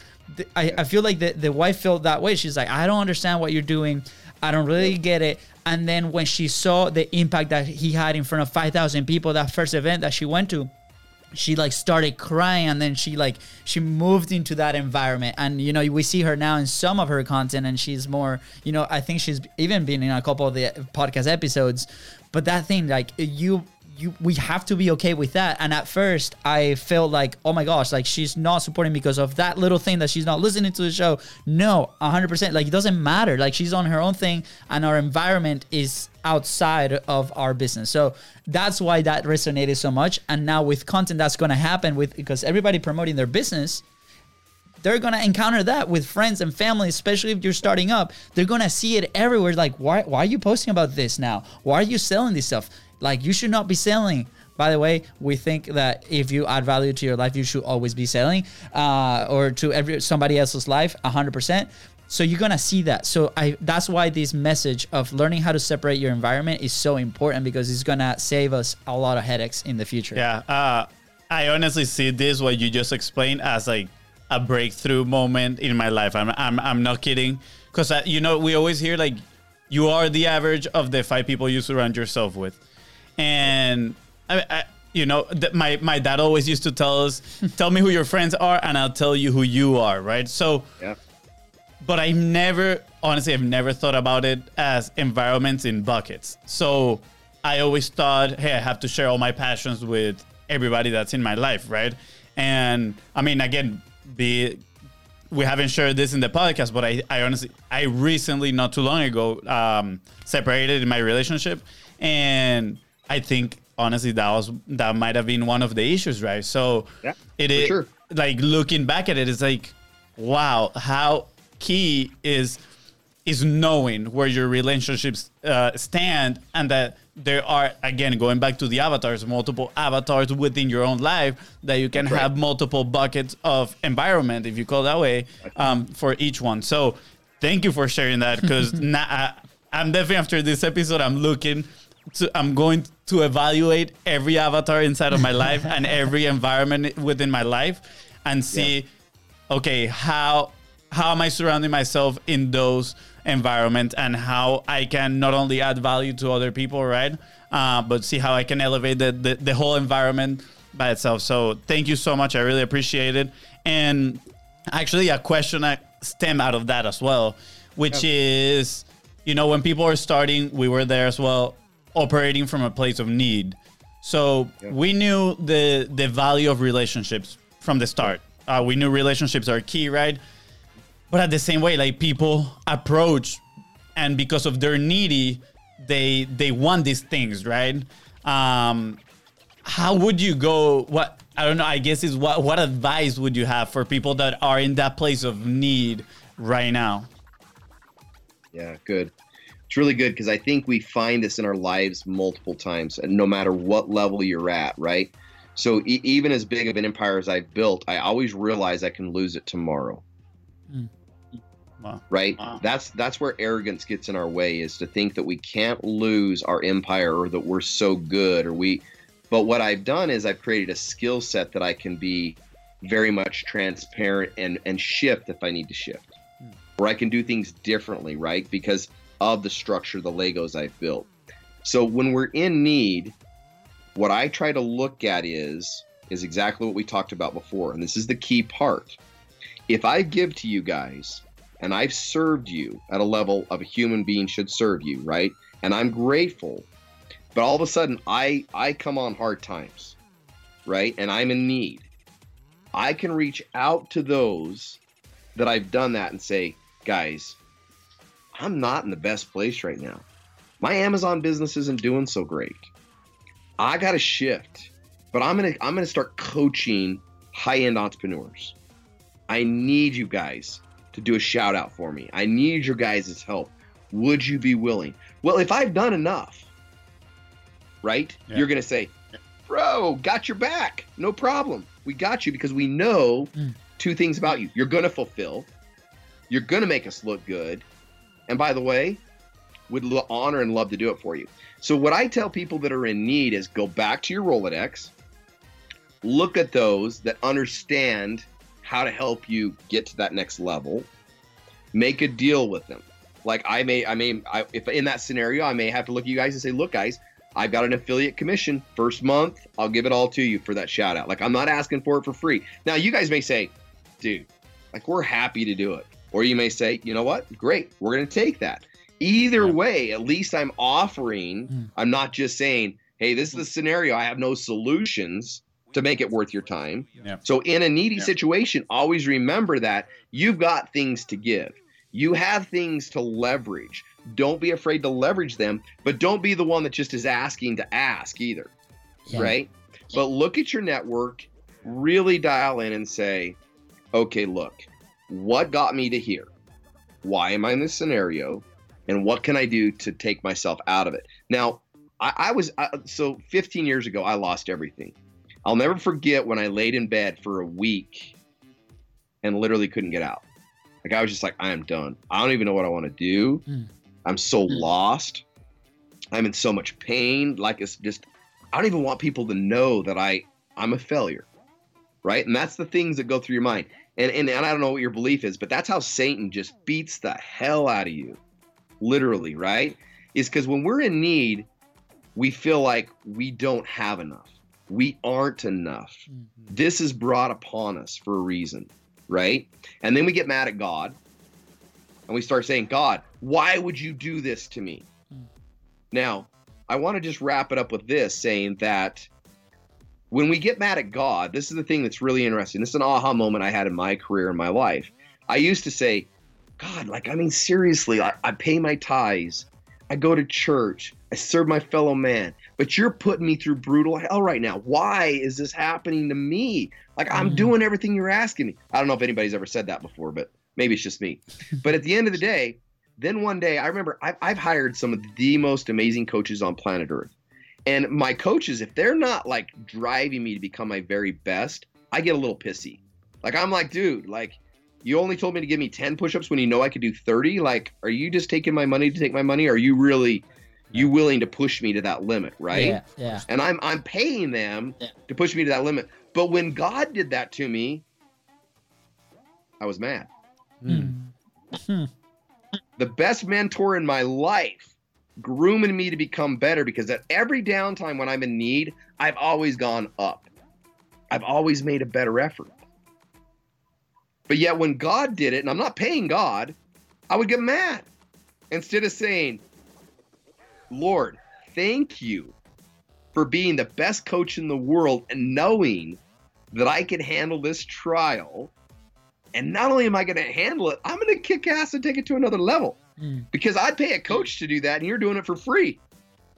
I, I feel like the, the wife felt that way. She's like, I don't understand what you're doing. I don't really get it. And then when she saw the impact that he had in front of 5,000 people, that first event that she went to, she like started crying and then she like she moved into that environment. And you know we see her now in some of her content and she's more you know i think she's even been in a couple of the podcast episodes. But that thing like you you we have to be okay with that and at first i felt like oh my gosh like she's not supporting because of that little thing that she's not listening to the show no 100% like it doesn't matter like she's on her own thing and our environment is outside of our business so that's why that resonated so much and now with content that's going to happen with because everybody promoting their business they're gonna encounter that with friends and family, especially if you're starting up. They're gonna see it everywhere. Like, why, why are you posting about this now? Why are you selling this stuff? Like, you should not be selling. By the way, we think that if you add value to your life, you should always be selling, uh, or to every somebody else's life, hundred percent. So you're gonna see that. So I that's why this message of learning how to separate your environment is so important because it's gonna save us a lot of headaches in the future. Yeah. Uh, I honestly see this what you just explained as like a breakthrough moment in my life. I'm I'm I'm not kidding because you know we always hear like you are the average of the five people you surround yourself with, and I, I you know th- my my dad always used to tell us, tell me who your friends are and I'll tell you who you are, right? So. Yeah. But I've never, honestly, I've never thought about it as environments in buckets. So I always thought, hey, I have to share all my passions with everybody that's in my life, right? And I mean, again, be we haven't shared this in the podcast, but I, I honestly, I recently, not too long ago, um, separated in my relationship, and I think honestly that was that might have been one of the issues, right? So Yeah, it is sure. like looking back at it, it's like, wow, how key is is knowing where your relationships uh, stand and that there are again going back to the avatars multiple avatars within your own life that you can right. have multiple buckets of environment if you call it that way um, for each one so thank you for sharing that because *laughs* i'm definitely after this episode i'm looking to i'm going to evaluate every avatar inside of my life and *laughs* every environment within my life and see okay how how am i surrounding myself in those environments and how i can not only add value to other people right uh, but see how i can elevate the, the, the whole environment by itself. So thank you so much. I really appreciate it. And actually a question that stem out of that as well which is you know when people are starting we were there as well operating from a place of need so we knew the the value of relationships from the start. Uh, we knew relationships are key, right? But at the same way, like people approach, and because of their needy, they they want these things, right? Um, how would you go? What I don't know. I guess is what what advice would you have for people that are in that place of need right now? Yeah, good. It's really good because I think we find this in our lives multiple times, and no matter what level you're at, right? So e- even as big of an empire as I've built, I always realize I can lose it tomorrow. Hmm. Wow. Right? Wow. That's that's where arrogance gets in our way is to think that we can't lose our empire or that we're so good or we but what I've done is I've created a skill set that I can be very much transparent and and shift if I need to shift. Hmm. Where I can do things differently, right? Because of the structure, the Legos I've built. So when we're in need, what I try to look at is is exactly what we talked about before, and this is the key part. If I give to you guys and I've served you at a level of a human being should serve you, right? And I'm grateful, but all of a sudden I I come on hard times, right? And I'm in need. I can reach out to those that I've done that and say, guys, I'm not in the best place right now. My Amazon business isn't doing so great. I got to shift, but I'm gonna I'm gonna start coaching high end entrepreneurs. I need you guys to do a shout out for me. I need your guys' help. Would you be willing? Well, if I've done enough, right? Yeah. You're gonna say, bro, got your back. No problem. We got you because we know Mm. two things about you. You're gonna fulfill. You're gonna make us look good. And by the way, would honor and love to do it for you. So what I tell people that are in need is go back to your Rolodex, look at those that understand how to help you get to that next level, make a deal with them. Like I may, I may, I, if in that scenario, I may have to look at you guys and say, look, guys, I've got an affiliate commission first month. I'll give it all to you for that shout out. Like I'm not asking for it for free. Now you guys may say, dude, like we're happy to do it. Or you may say, you know what? Great. We're going to take that. Either Yeah. way, at least I'm offering, Mm. I'm not just saying, hey, this is the scenario. I have no solutions to make it worth your time. Yeah. So in a needy Yeah. situation, always remember that you've got things to give. You have things to leverage. Don't be afraid to leverage them, but don't be the one that just is asking to ask either right? But look at your network, really dial in and say, okay, look, what got me to here? Why am I in this scenario? And what can I do to take myself out of it? Now, I, I was I, so 15 years ago, I lost everything. I'll never forget when I laid in bed for a week and literally couldn't get out. Like I was just like, I am done. I don't even know what I want to do. Mm. I'm so lost. I'm in so much pain. Like it's just, I don't even want people to know that I I'm a failure. Right? And that's the things that go through your mind. And, and, and I don't know what your belief is, but that's how Satan just beats the hell out of you. Literally, right? Is because when we're in need, we feel like we don't have enough. We aren't enough. Mm-hmm. This is brought upon us for a reason, right? And then we get mad at God and we start saying, God, why would you do this to me? Mm. Now, I want to just wrap it up with this saying that when we get mad at God, this is the thing that's really interesting. This is an aha moment I had in my career in my life. I used to say, God, like, I mean, seriously, I, I pay my tithes, I go to church, I serve my fellow man, but you're putting me through brutal hell right now. Why is this happening to me? Like, I'm mm. doing everything you're asking me. I don't know if anybody's ever said that before, but maybe it's just me. *laughs* but at the end of the day, then one day, I remember I've, I've hired some of the most amazing coaches on planet Earth. And my coaches, if they're not like driving me to become my very best, I get a little pissy. Like, I'm like, dude, like, you only told me to give me 10 push-ups when you know I could do 30 like are you just taking my money to take my money are you really you willing to push me to that limit right yeah, yeah. and i'm i'm paying them yeah. to push me to that limit but when god did that to me i was mad mm. the best mentor in my life grooming me to become better because at every downtime when i'm in need i've always gone up i've always made a better effort but yet when God did it, and I'm not paying God, I would get mad. Instead of saying, Lord, thank you for being the best coach in the world and knowing that I can handle this trial. And not only am I going to handle it, I'm going to kick ass and take it to another level. Mm. Because I'd pay a coach to do that, and you're doing it for free.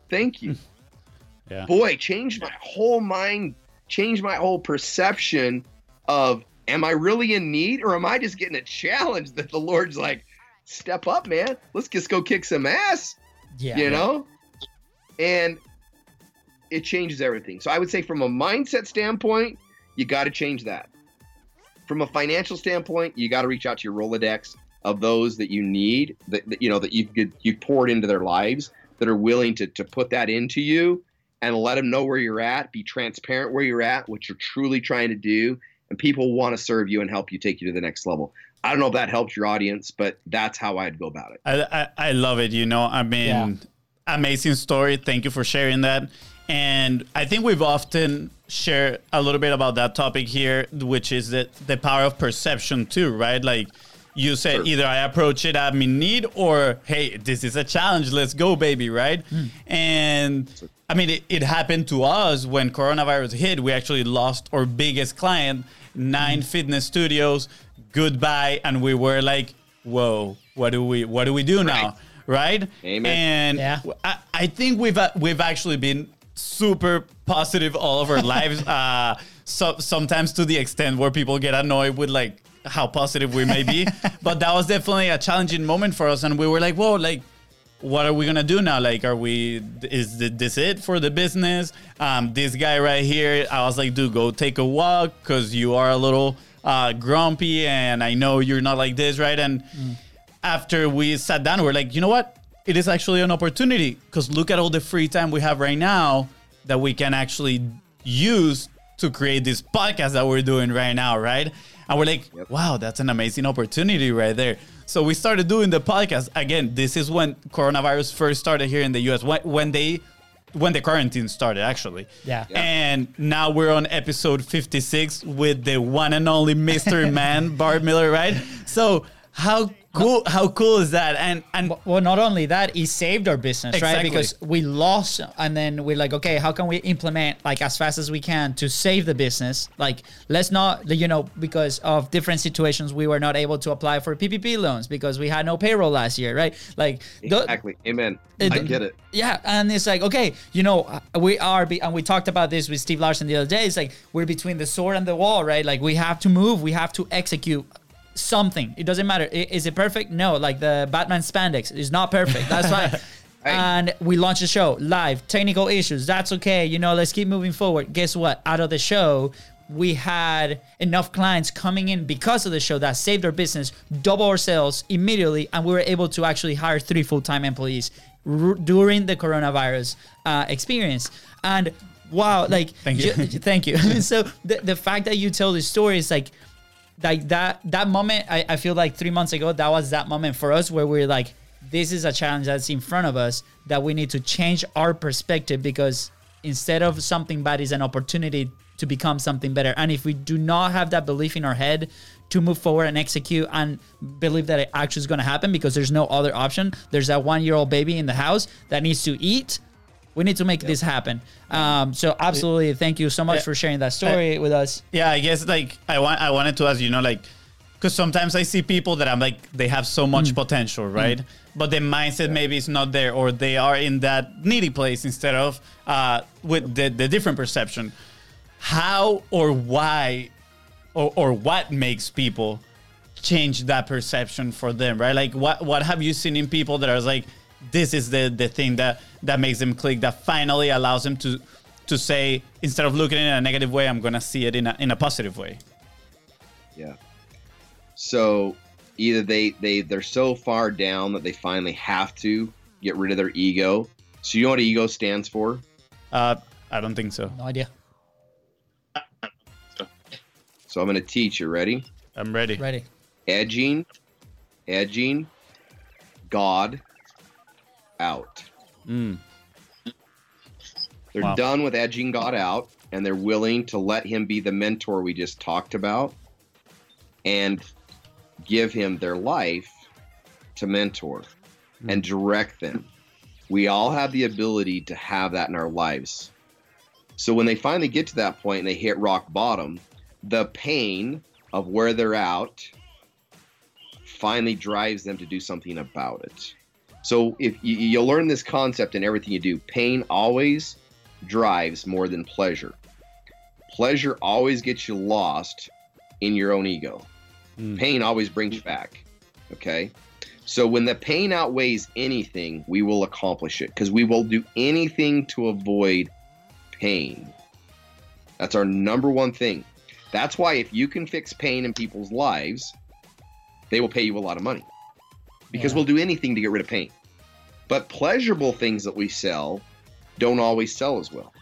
Thank you. *laughs* yeah. Boy, changed my whole mind, changed my whole perception of am I really in need or am I just getting a challenge that the Lord's like, step up, man. Let's just go kick some ass. Yeah. You know? And it changes everything. So I would say from a mindset standpoint, you got to change that. From a financial standpoint, you got to reach out to your Rolodex of those that you need, that, that you know that you've you've poured into their lives, that are willing to to put that into you, and let them know where you're at. Be transparent where you're at, what you're truly trying to do, and people want to serve you and help you take you to the next level. I don't know if that helps your audience, but that's how I'd go about it. I, I, I love it. You know, I mean, yeah. amazing story. Thank you for sharing that. And I think we've often shared a little bit about that topic here, which is the, the power of perception too, right? Like you said, sure. either I approach it at me need or, hey, this is a challenge. Let's go, baby, right? Mm. And I mean, it, it happened to us when coronavirus hit. We actually lost our biggest client 9 mm fitness studios, goodbye, and we were like, whoa, what do we what do we do now, right? Amen. And yeah. I, I think we've uh, we've actually been super positive all of our *laughs* lives. Uh, so sometimes to the extent where people get annoyed with like how positive we may be, *laughs* but that was definitely a challenging moment for us, and we were like, whoa, like what are we gonna do now? Like, are we? Is this it for the business? Um, this guy right here, I was like, dude, go take a walk because you are a little uh, grumpy, and I know you're not like this, right? And mm. after we sat down, we're like, you know what? It is actually an opportunity because look at all the free time we have right now that we can actually use to create this podcast that we're doing right now, right? And we're like, yep. wow, that's an amazing opportunity right there. So we started doing the podcast again. This is when coronavirus first started here in the U.S. When, when they when the quarantine started actually. Yeah. yeah. And now we're on episode 56 with the one and only Mr. *laughs* Man, Bart Miller, right? So how cool how cool is that? And and well not only that he saved our business exactly. right because we lost and then we're like okay how can we implement like as fast as we can to save the business? Like let's not you know because of different situations we were not able to apply for ppp loans because we had no payroll last year right? Like exactly. Th- amen. It, i get it. Yeah and it's like okay you know uh, we are be, and we talked about this with steve larsen the other day. It's like we're between the sword and the wall right? Like we have to move. We have to execute something. It doesn't matter. Is it perfect? No. Like the Batman spandex is not perfect. That's fine. *laughs* And we launched the show live. Technical issues. That's okay. You know, let's keep moving forward. Guess what? Out of the show, we had enough clients coming in because of the show that saved our business, double our sales immediately, and we were able to actually hire three full time employees r- during the coronavirus uh, experience. And wow, like Thank you. ju- thank you. *laughs* so the, the fact that you tell this story is like like that that moment I, I feel like three months ago that was that moment for us where we're like this is a challenge that's in front of us that we need to change our perspective because instead of something bad is an opportunity to become something better. And if we do not have that belief in our head to move forward and execute and believe that it actually is going to happen because there's no other option there's that one year old baby in the house that needs to eat we need to make this happen um, so absolutely thank you so much Yeah. for sharing that story with us Yeah, I guess like I want I wanted to ask you, know, like because sometimes I see people that I'm like they have so Mm. much potential, right? But the mindset maybe is not there, or they are in that needy place instead of uh, with the, the different perception. How or why or, or what makes people change that perception for them, right? Like what what have you seen in people that are like this is the the thing that that makes them click that finally allows them to to say instead of looking at it in a negative way, I'm gonna see it in a in a positive way. Yeah. So either they they they're so far down that they finally have to get rid of their ego. So you know what ego stands for? Uh, I don't think so. no idea So I'm going to teach you. Ready? I'm ready. ready Edging, edging, God out. Mm. They're Wow. done with edging God out, and they're willing to let Him be the mentor we just talked about, and give Him their life to mentor and direct them. We all have the ability to have that in our lives. So when they finally get to that point and they hit rock bottom, the pain of where they're out finally drives them to do something about it. So if you, you'll learn this concept in everything you do, pain always drives more than pleasure. Pleasure always gets you lost in your own ego. Mm. Pain always brings you back. Okay? So when the pain outweighs anything, we will accomplish it because we will do anything to avoid pain. That's our number one thing. That's why if you can fix pain in people's lives, they will pay you a lot of money because Yeah. we'll do anything to get rid of pain. But pleasurable things that we sell don't always sell as well.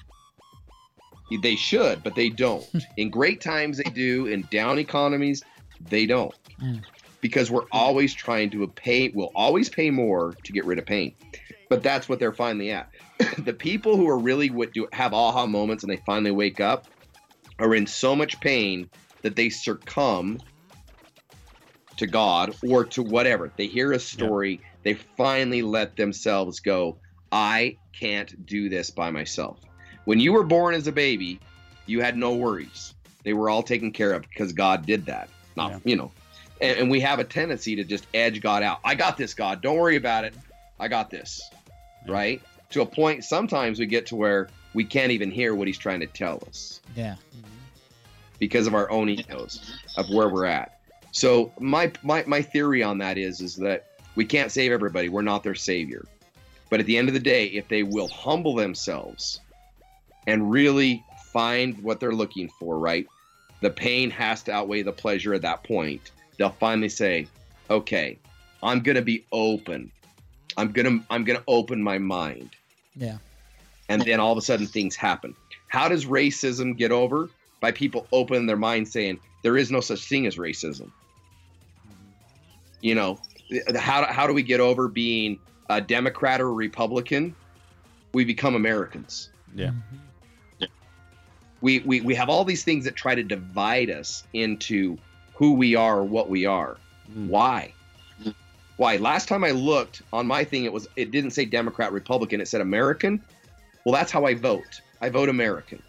They should, but they don't. *laughs* in great times, they do. In down economies, they don't. Mm. Because we're always trying to pay, we'll always pay more to get rid of pain. But that's what they're finally at. *coughs* the people who are really what do have aha moments and they finally wake up are in so much pain that they succumb to God or to whatever. They hear a story, they finally let themselves go. I can't do this by myself. When you were born as a baby, you had no worries. They were all taken care of because God did that. Not, Yeah. you know. And, and we have a tendency to just edge God out. I got this, God. Don't worry about it. I got this. Yeah. Right? To a point, sometimes we get to where we can't even hear what he's trying to tell us yeah mm-hmm. because of our own egos of where we're at. So my my my theory on that is is that we can't save everybody. We're not their savior. But at the end of the day, if they will humble themselves and really find what they're looking for, right? The pain has to outweigh the pleasure at that point. They'll finally say, "Okay, I'm going to be open. I'm going to I'm going to open my mind." yeah and then all of a sudden things happen. How does racism get over? By people opening their mind saying there is no such thing as racism. You know, how how do we get over being a Democrat or a Republican? We become Americans. Yeah. We, we we have all these things that try to divide us into who we are or what we are. Mm. Why? Why? Last time I looked on my thing, it was it didn't say Democrat Republican. It said American. Well, that's how I vote. I vote American.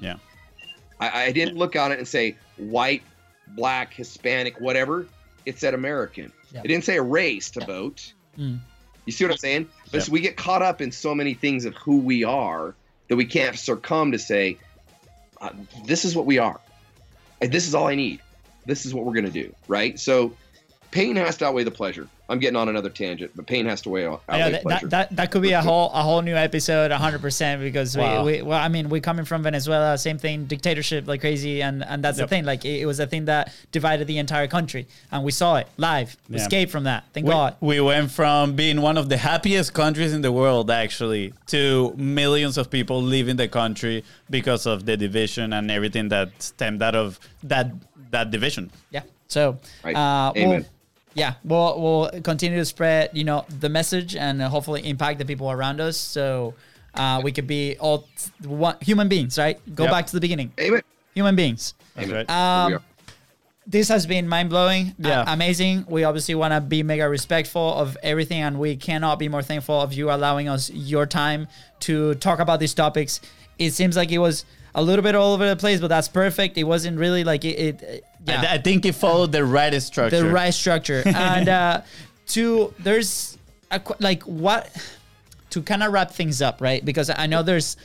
Yeah. I, I didn't look on it and say white, black, Hispanic, whatever. It said American. Yeah. It didn't say a race to vote. Mm. You see what I'm saying? But Yeah. so we get caught up in so many things of who we are that we can't succumb to say, uh, this is what we are. This is all I need. This is what we're going to do. Right. So pain has to outweigh the pleasure. I'm getting on another tangent, but pain has to weigh outweigh I know that, pleasure. that, that that could be a whole a whole new episode 100% because Wow. we, we well I mean we coming from Venezuela same thing dictatorship like crazy and and that's Yep. the thing like it, it was a thing that divided the entire country and we saw it live we Yeah. escaped from that thank we, God we went from being one of the happiest countries in the world actually to millions of people leaving the country because of the division and everything that stemmed out of that that division Yeah. So, Right. uh, we'll, Amen. Yeah, we'll we'll continue to spread, you know, the message and uh, hopefully impact the people around us. So uh, we could be all t- one, human beings, right? Go Yep. back to the beginning. Amen. Human beings. That's Amen. right. Um, Here we are. this has been mind blowing, Yeah. amazing. We obviously want to be mega respectful of everything, and we cannot be more thankful of you allowing us your time to talk about these topics. It seems like it was a little bit all over the place, but that's perfect. It wasn't really like it. it I, yeah, I think it followed the right structure the right structure *laughs* and uh to there's a, like what to kind of wrap things up right because i know there's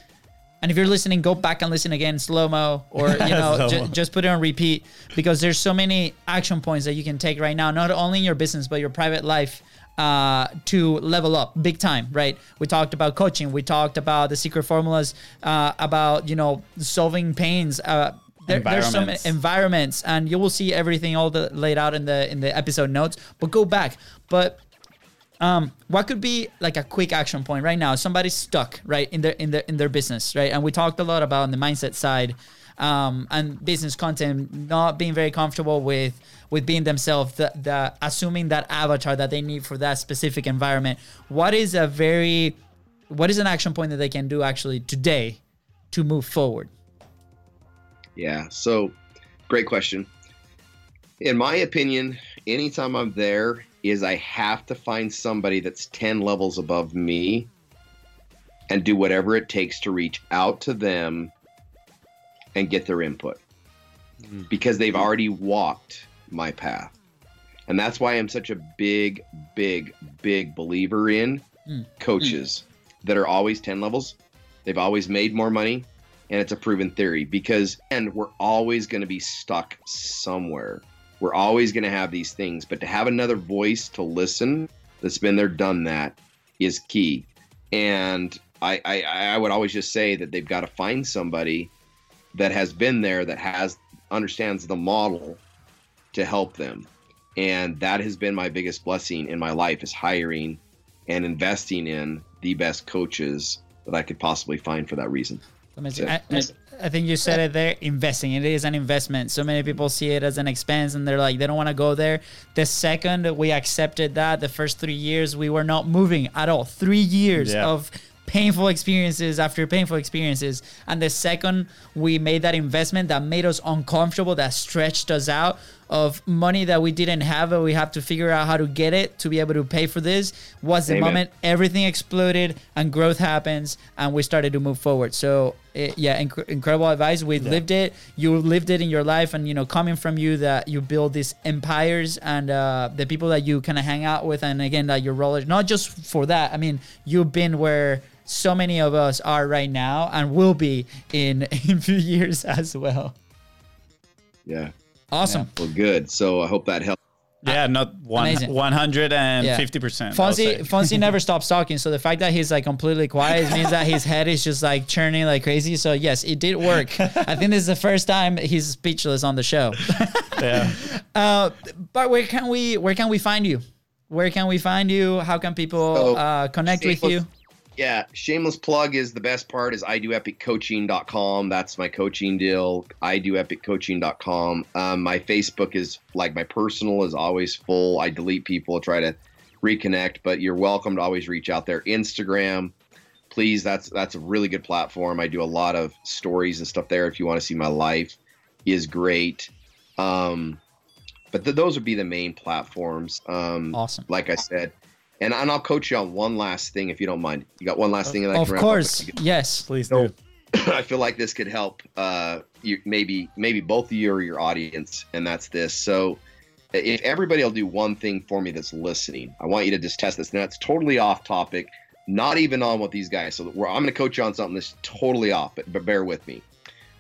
and if you're listening go back and listen again slow mo or you *laughs* know ju- just put it on repeat because there's so many action points that you can take right now not only in your business but your private life uh, to level up big time, right? We talked about coaching. We talked about the secret formulas, uh, about you know solving pains. Uh, there, there's some Environments. and you will see everything all the laid out in the in the episode notes but go back. But um what could be like a quick action point right now somebody's stuck right in their in their in their business right? And we talked a lot about on the mindset side um and business content not being very comfortable with with being themselves the, the assuming that avatar that they need for that specific environment. What is a very what is an action point that they can do actually today to move forward Yeah. So, great question. In my opinion, anytime I'm there, is I have to find somebody that's 10 levels above me and do whatever it takes to reach out to them and get their input hmm. because they've hmm. already walked my path. And that's why I'm such a big, big, big believer in Mm. coaches hmm. that are always 10 levels. They've always made more money and it's a proven theory because and we're always going to be stuck somewhere. We're always going to have these things but to have another voice to listen that's been there done that is key. And I, I i would always just say that they've got to find somebody that has been there that has understands the model to help them. And that has been my biggest blessing in my life is hiring and investing in the best coaches that i could possibly find for that reason Amazing. I, I, I think you said it there. Investing. It is an investment. So many people see it as an expense, and they're like, they don't want to go there. The second we accepted that, the first three years we were not moving at all. Three years Yeah. of painful experiences after painful experiences, and the second we made that investment that made us uncomfortable, that stretched us out of money that we didn't have, but we have to figure out how to get it to be able to pay for this. Was the Amen. moment everything exploded and growth happens and we started to move forward. So it, yeah inc- incredible advice. We lived it. You lived it in your life and you know coming from you that you build these empires and uh, the people that you kind of hang out with and again that your role not just for that. I mean you've been where so many of us are right now and will be in *laughs* in a few years as well. Yeah awesome well good so i hope that helps Yeah, not one one hundred and fifty percent. Fonzie Fonzie *laughs* never stops talking, so the fact that he's like completely quiet means that his head is just like churning like crazy. So yes, it did work. I think this is the first time he's speechless on the show. *laughs* Yeah. Uh, but where can we where can we find you? Where can we find you? How can people So, uh, connect with you? Yeah shameless plug is the best part is i do epiccoaching.com that's my coaching deal i do epiccoaching.com um, my facebook is like my personal is always full. I delete people try to reconnect but you're welcome to always reach out there. Instagram please that's that's a really good platform. I do a lot of stories and stuff there if you want to see my life. Is great. Um but th- those would be the main platforms. Um Awesome. like i said and, and I'll coach you on one last thing if you don't mind. You got one last thing that I Of can wrap up course, with? yes. Please So- do. *clears throat* I feel like this could help uh, you maybe maybe both of you or your audience, and that's this. So if everybody will do one thing for me that's listening, I want you to just test this. Now it's totally off topic, not even on what these guys. So we're, I'm going to coach you on something that's totally off, but, but bear with me.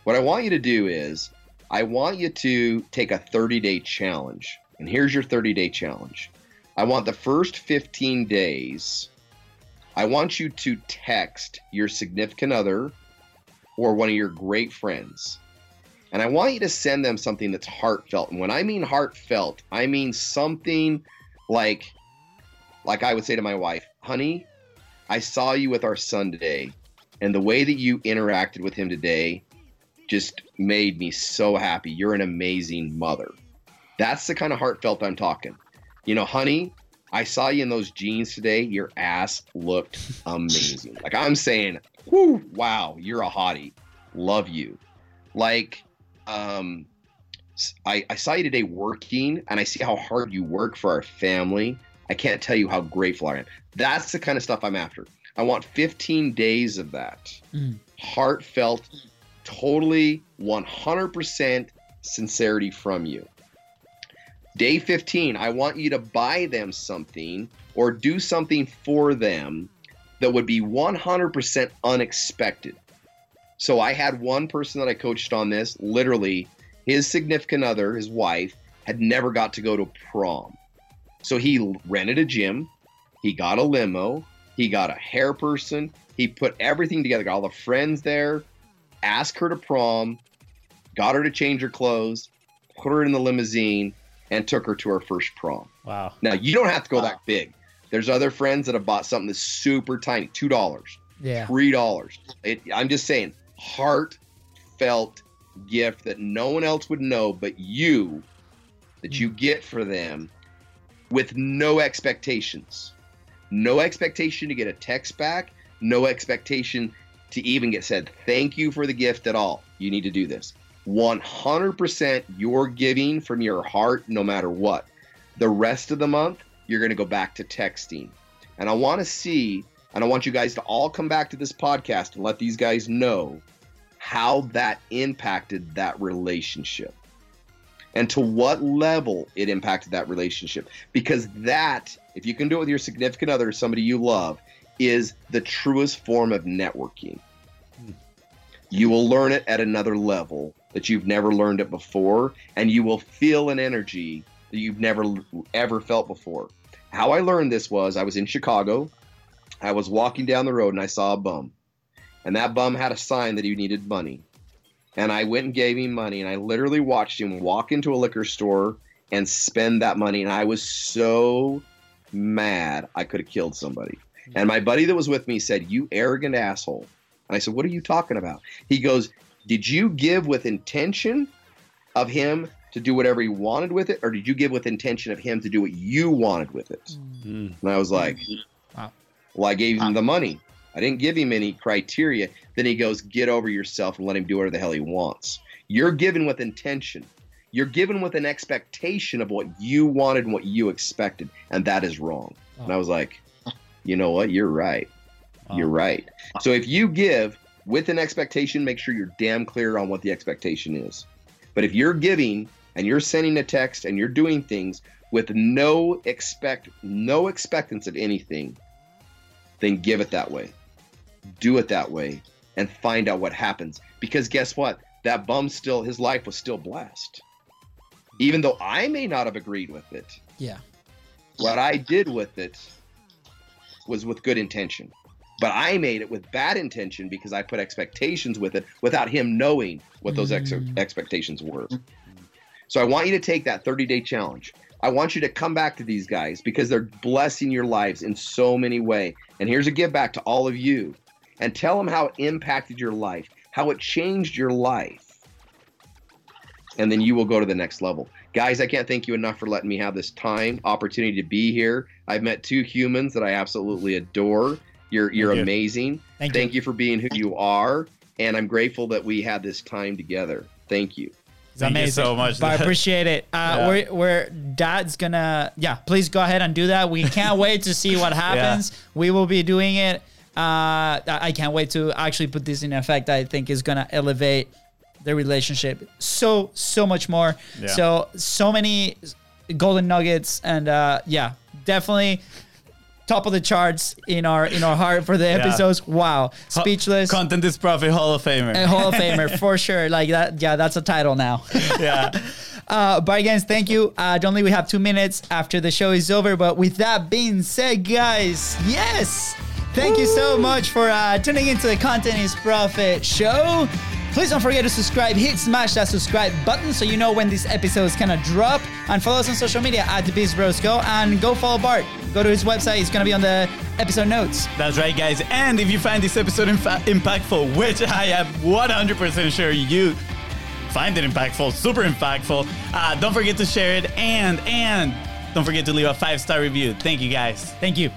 What I want you to do is I want you to take a 30 day challenge. And here's your 30 day challenge. I want the first 15 days, I want you to text your significant other or one of your great friends. And I want you to send them something that's heartfelt. And when I mean heartfelt, I mean something like like I would say to my wife, "Honey, I saw you with our son today, and the way that you interacted with him today just made me so happy. You're an amazing mother." That's the kind of heartfelt I'm talking. You know, honey, I saw you in those jeans today. Your ass looked amazing. like I'm saying, whoo, wow, you're a hottie. Love you. Like, um, I, I saw you today working and I see how hard you work for our family. I can't tell you how grateful I am. That's the kind of stuff I'm after. I want 15 days of that. Mm. Heartfelt, totally 100% sincerity from you. Day 15, I want you to buy them something or do something for them that would be 100% unexpected. So I had one person that I coached on this, literally, his significant other, his wife, had never got to go to prom. So he rented a gym, he got a limo, he got a hair person, he put everything together, got all the friends there, asked her to prom, got her to change her clothes, put her in the limousine, and took her to her first prom. Wow. Now you don't have to go wow. that big. There's other friends that have bought something that's super tiny, two dollars, yeah, three dollars. I'm just saying, heartfelt gift that no one else would know but you, that you mm. get for them, with no expectations, no expectation to get a text back, no expectation to even get said thank you for the gift at all. You need to do this. 100% you're giving from your heart no matter what. The rest of the month, you're going to go back to texting. And I want to see, and I want you guys to all come back to this podcast and let these guys know how that impacted that relationship and to what level it impacted that relationship. Because that, if you can do it with your significant other, somebody you love, is the truest form of networking. Hmm. You will learn it at another level that you've never learned it before, and you will feel an energy that you've never ever felt before. How I learned this was I was in Chicago. I was walking down the road and I saw a bum. And that bum had a sign that he needed money. And I went and gave him money and I literally watched him walk into a liquor store and spend that money. And I was so mad I could have killed somebody. And my buddy that was with me said, You arrogant asshole. And I said, What are you talking about? He goes, Did you give with intention of him to do whatever he wanted with it, or did you give with intention of him to do what you wanted with it? Mm-hmm. And I was like, wow. Well, I gave him the money. I didn't give him any criteria. Then he goes, Get over yourself and let him do whatever the hell he wants. You're given with intention. You're given with an expectation of what you wanted and what you expected, and that is wrong. Oh. And I was like, You know what? You're right. You're right. So if you give with an expectation, make sure you're damn clear on what the expectation is. But if you're giving and you're sending a text and you're doing things with no expect no expectance of anything, then give it that way. Do it that way and find out what happens. Because guess what? That bum still his life was still blessed. Even though I may not have agreed with it. Yeah. What I did with it was with good intention. But I made it with bad intention because I put expectations with it without him knowing what those ex- mm. expectations were. So I want you to take that 30 day challenge. I want you to come back to these guys because they're blessing your lives in so many ways. And here's a give back to all of you and tell them how it impacted your life, how it changed your life. And then you will go to the next level. Guys, I can't thank you enough for letting me have this time, opportunity to be here. I've met two humans that I absolutely adore you're you're Thank amazing. You. Thank, Thank you. you. for being who you are, and I'm grateful that we had this time together. Thank you. It's Thank amazing. so much. I *laughs* appreciate it. Uh, yeah. we're, we're dad's gonna yeah. Please go ahead and do that. We can't wait to see what *laughs* happens. Yeah. We will be doing it. Uh, I can't wait to actually put this in effect. I think is gonna elevate the relationship so so much more. Yeah. So so many golden nuggets and uh, yeah, definitely top of the charts in our in our heart for the episodes. Yeah. Wow, speechless. Content is Profit Hall of Famer. A Hall of *laughs* Famer for sure. Like that. Yeah, that's a title now. *laughs* yeah. *laughs* Uh, but again, thank you. Uh, only we have two minutes after the show is over. But with that being said, guys, yes, thank you so much for uh, tuning into the Content is Profit show. Please don't forget to subscribe. Hit smash that subscribe button so you know when these episodes kind of drop. And follow us on social media at the Beast Bros Go and go follow Bart. Go to his website. It's gonna be on the episode notes. That's right, guys. And if you find this episode infa- impactful, which I am 100% sure you find it impactful, super impactful, uh, don't forget to share it and and don't forget to leave a five star review. Thank you, guys. Thank you.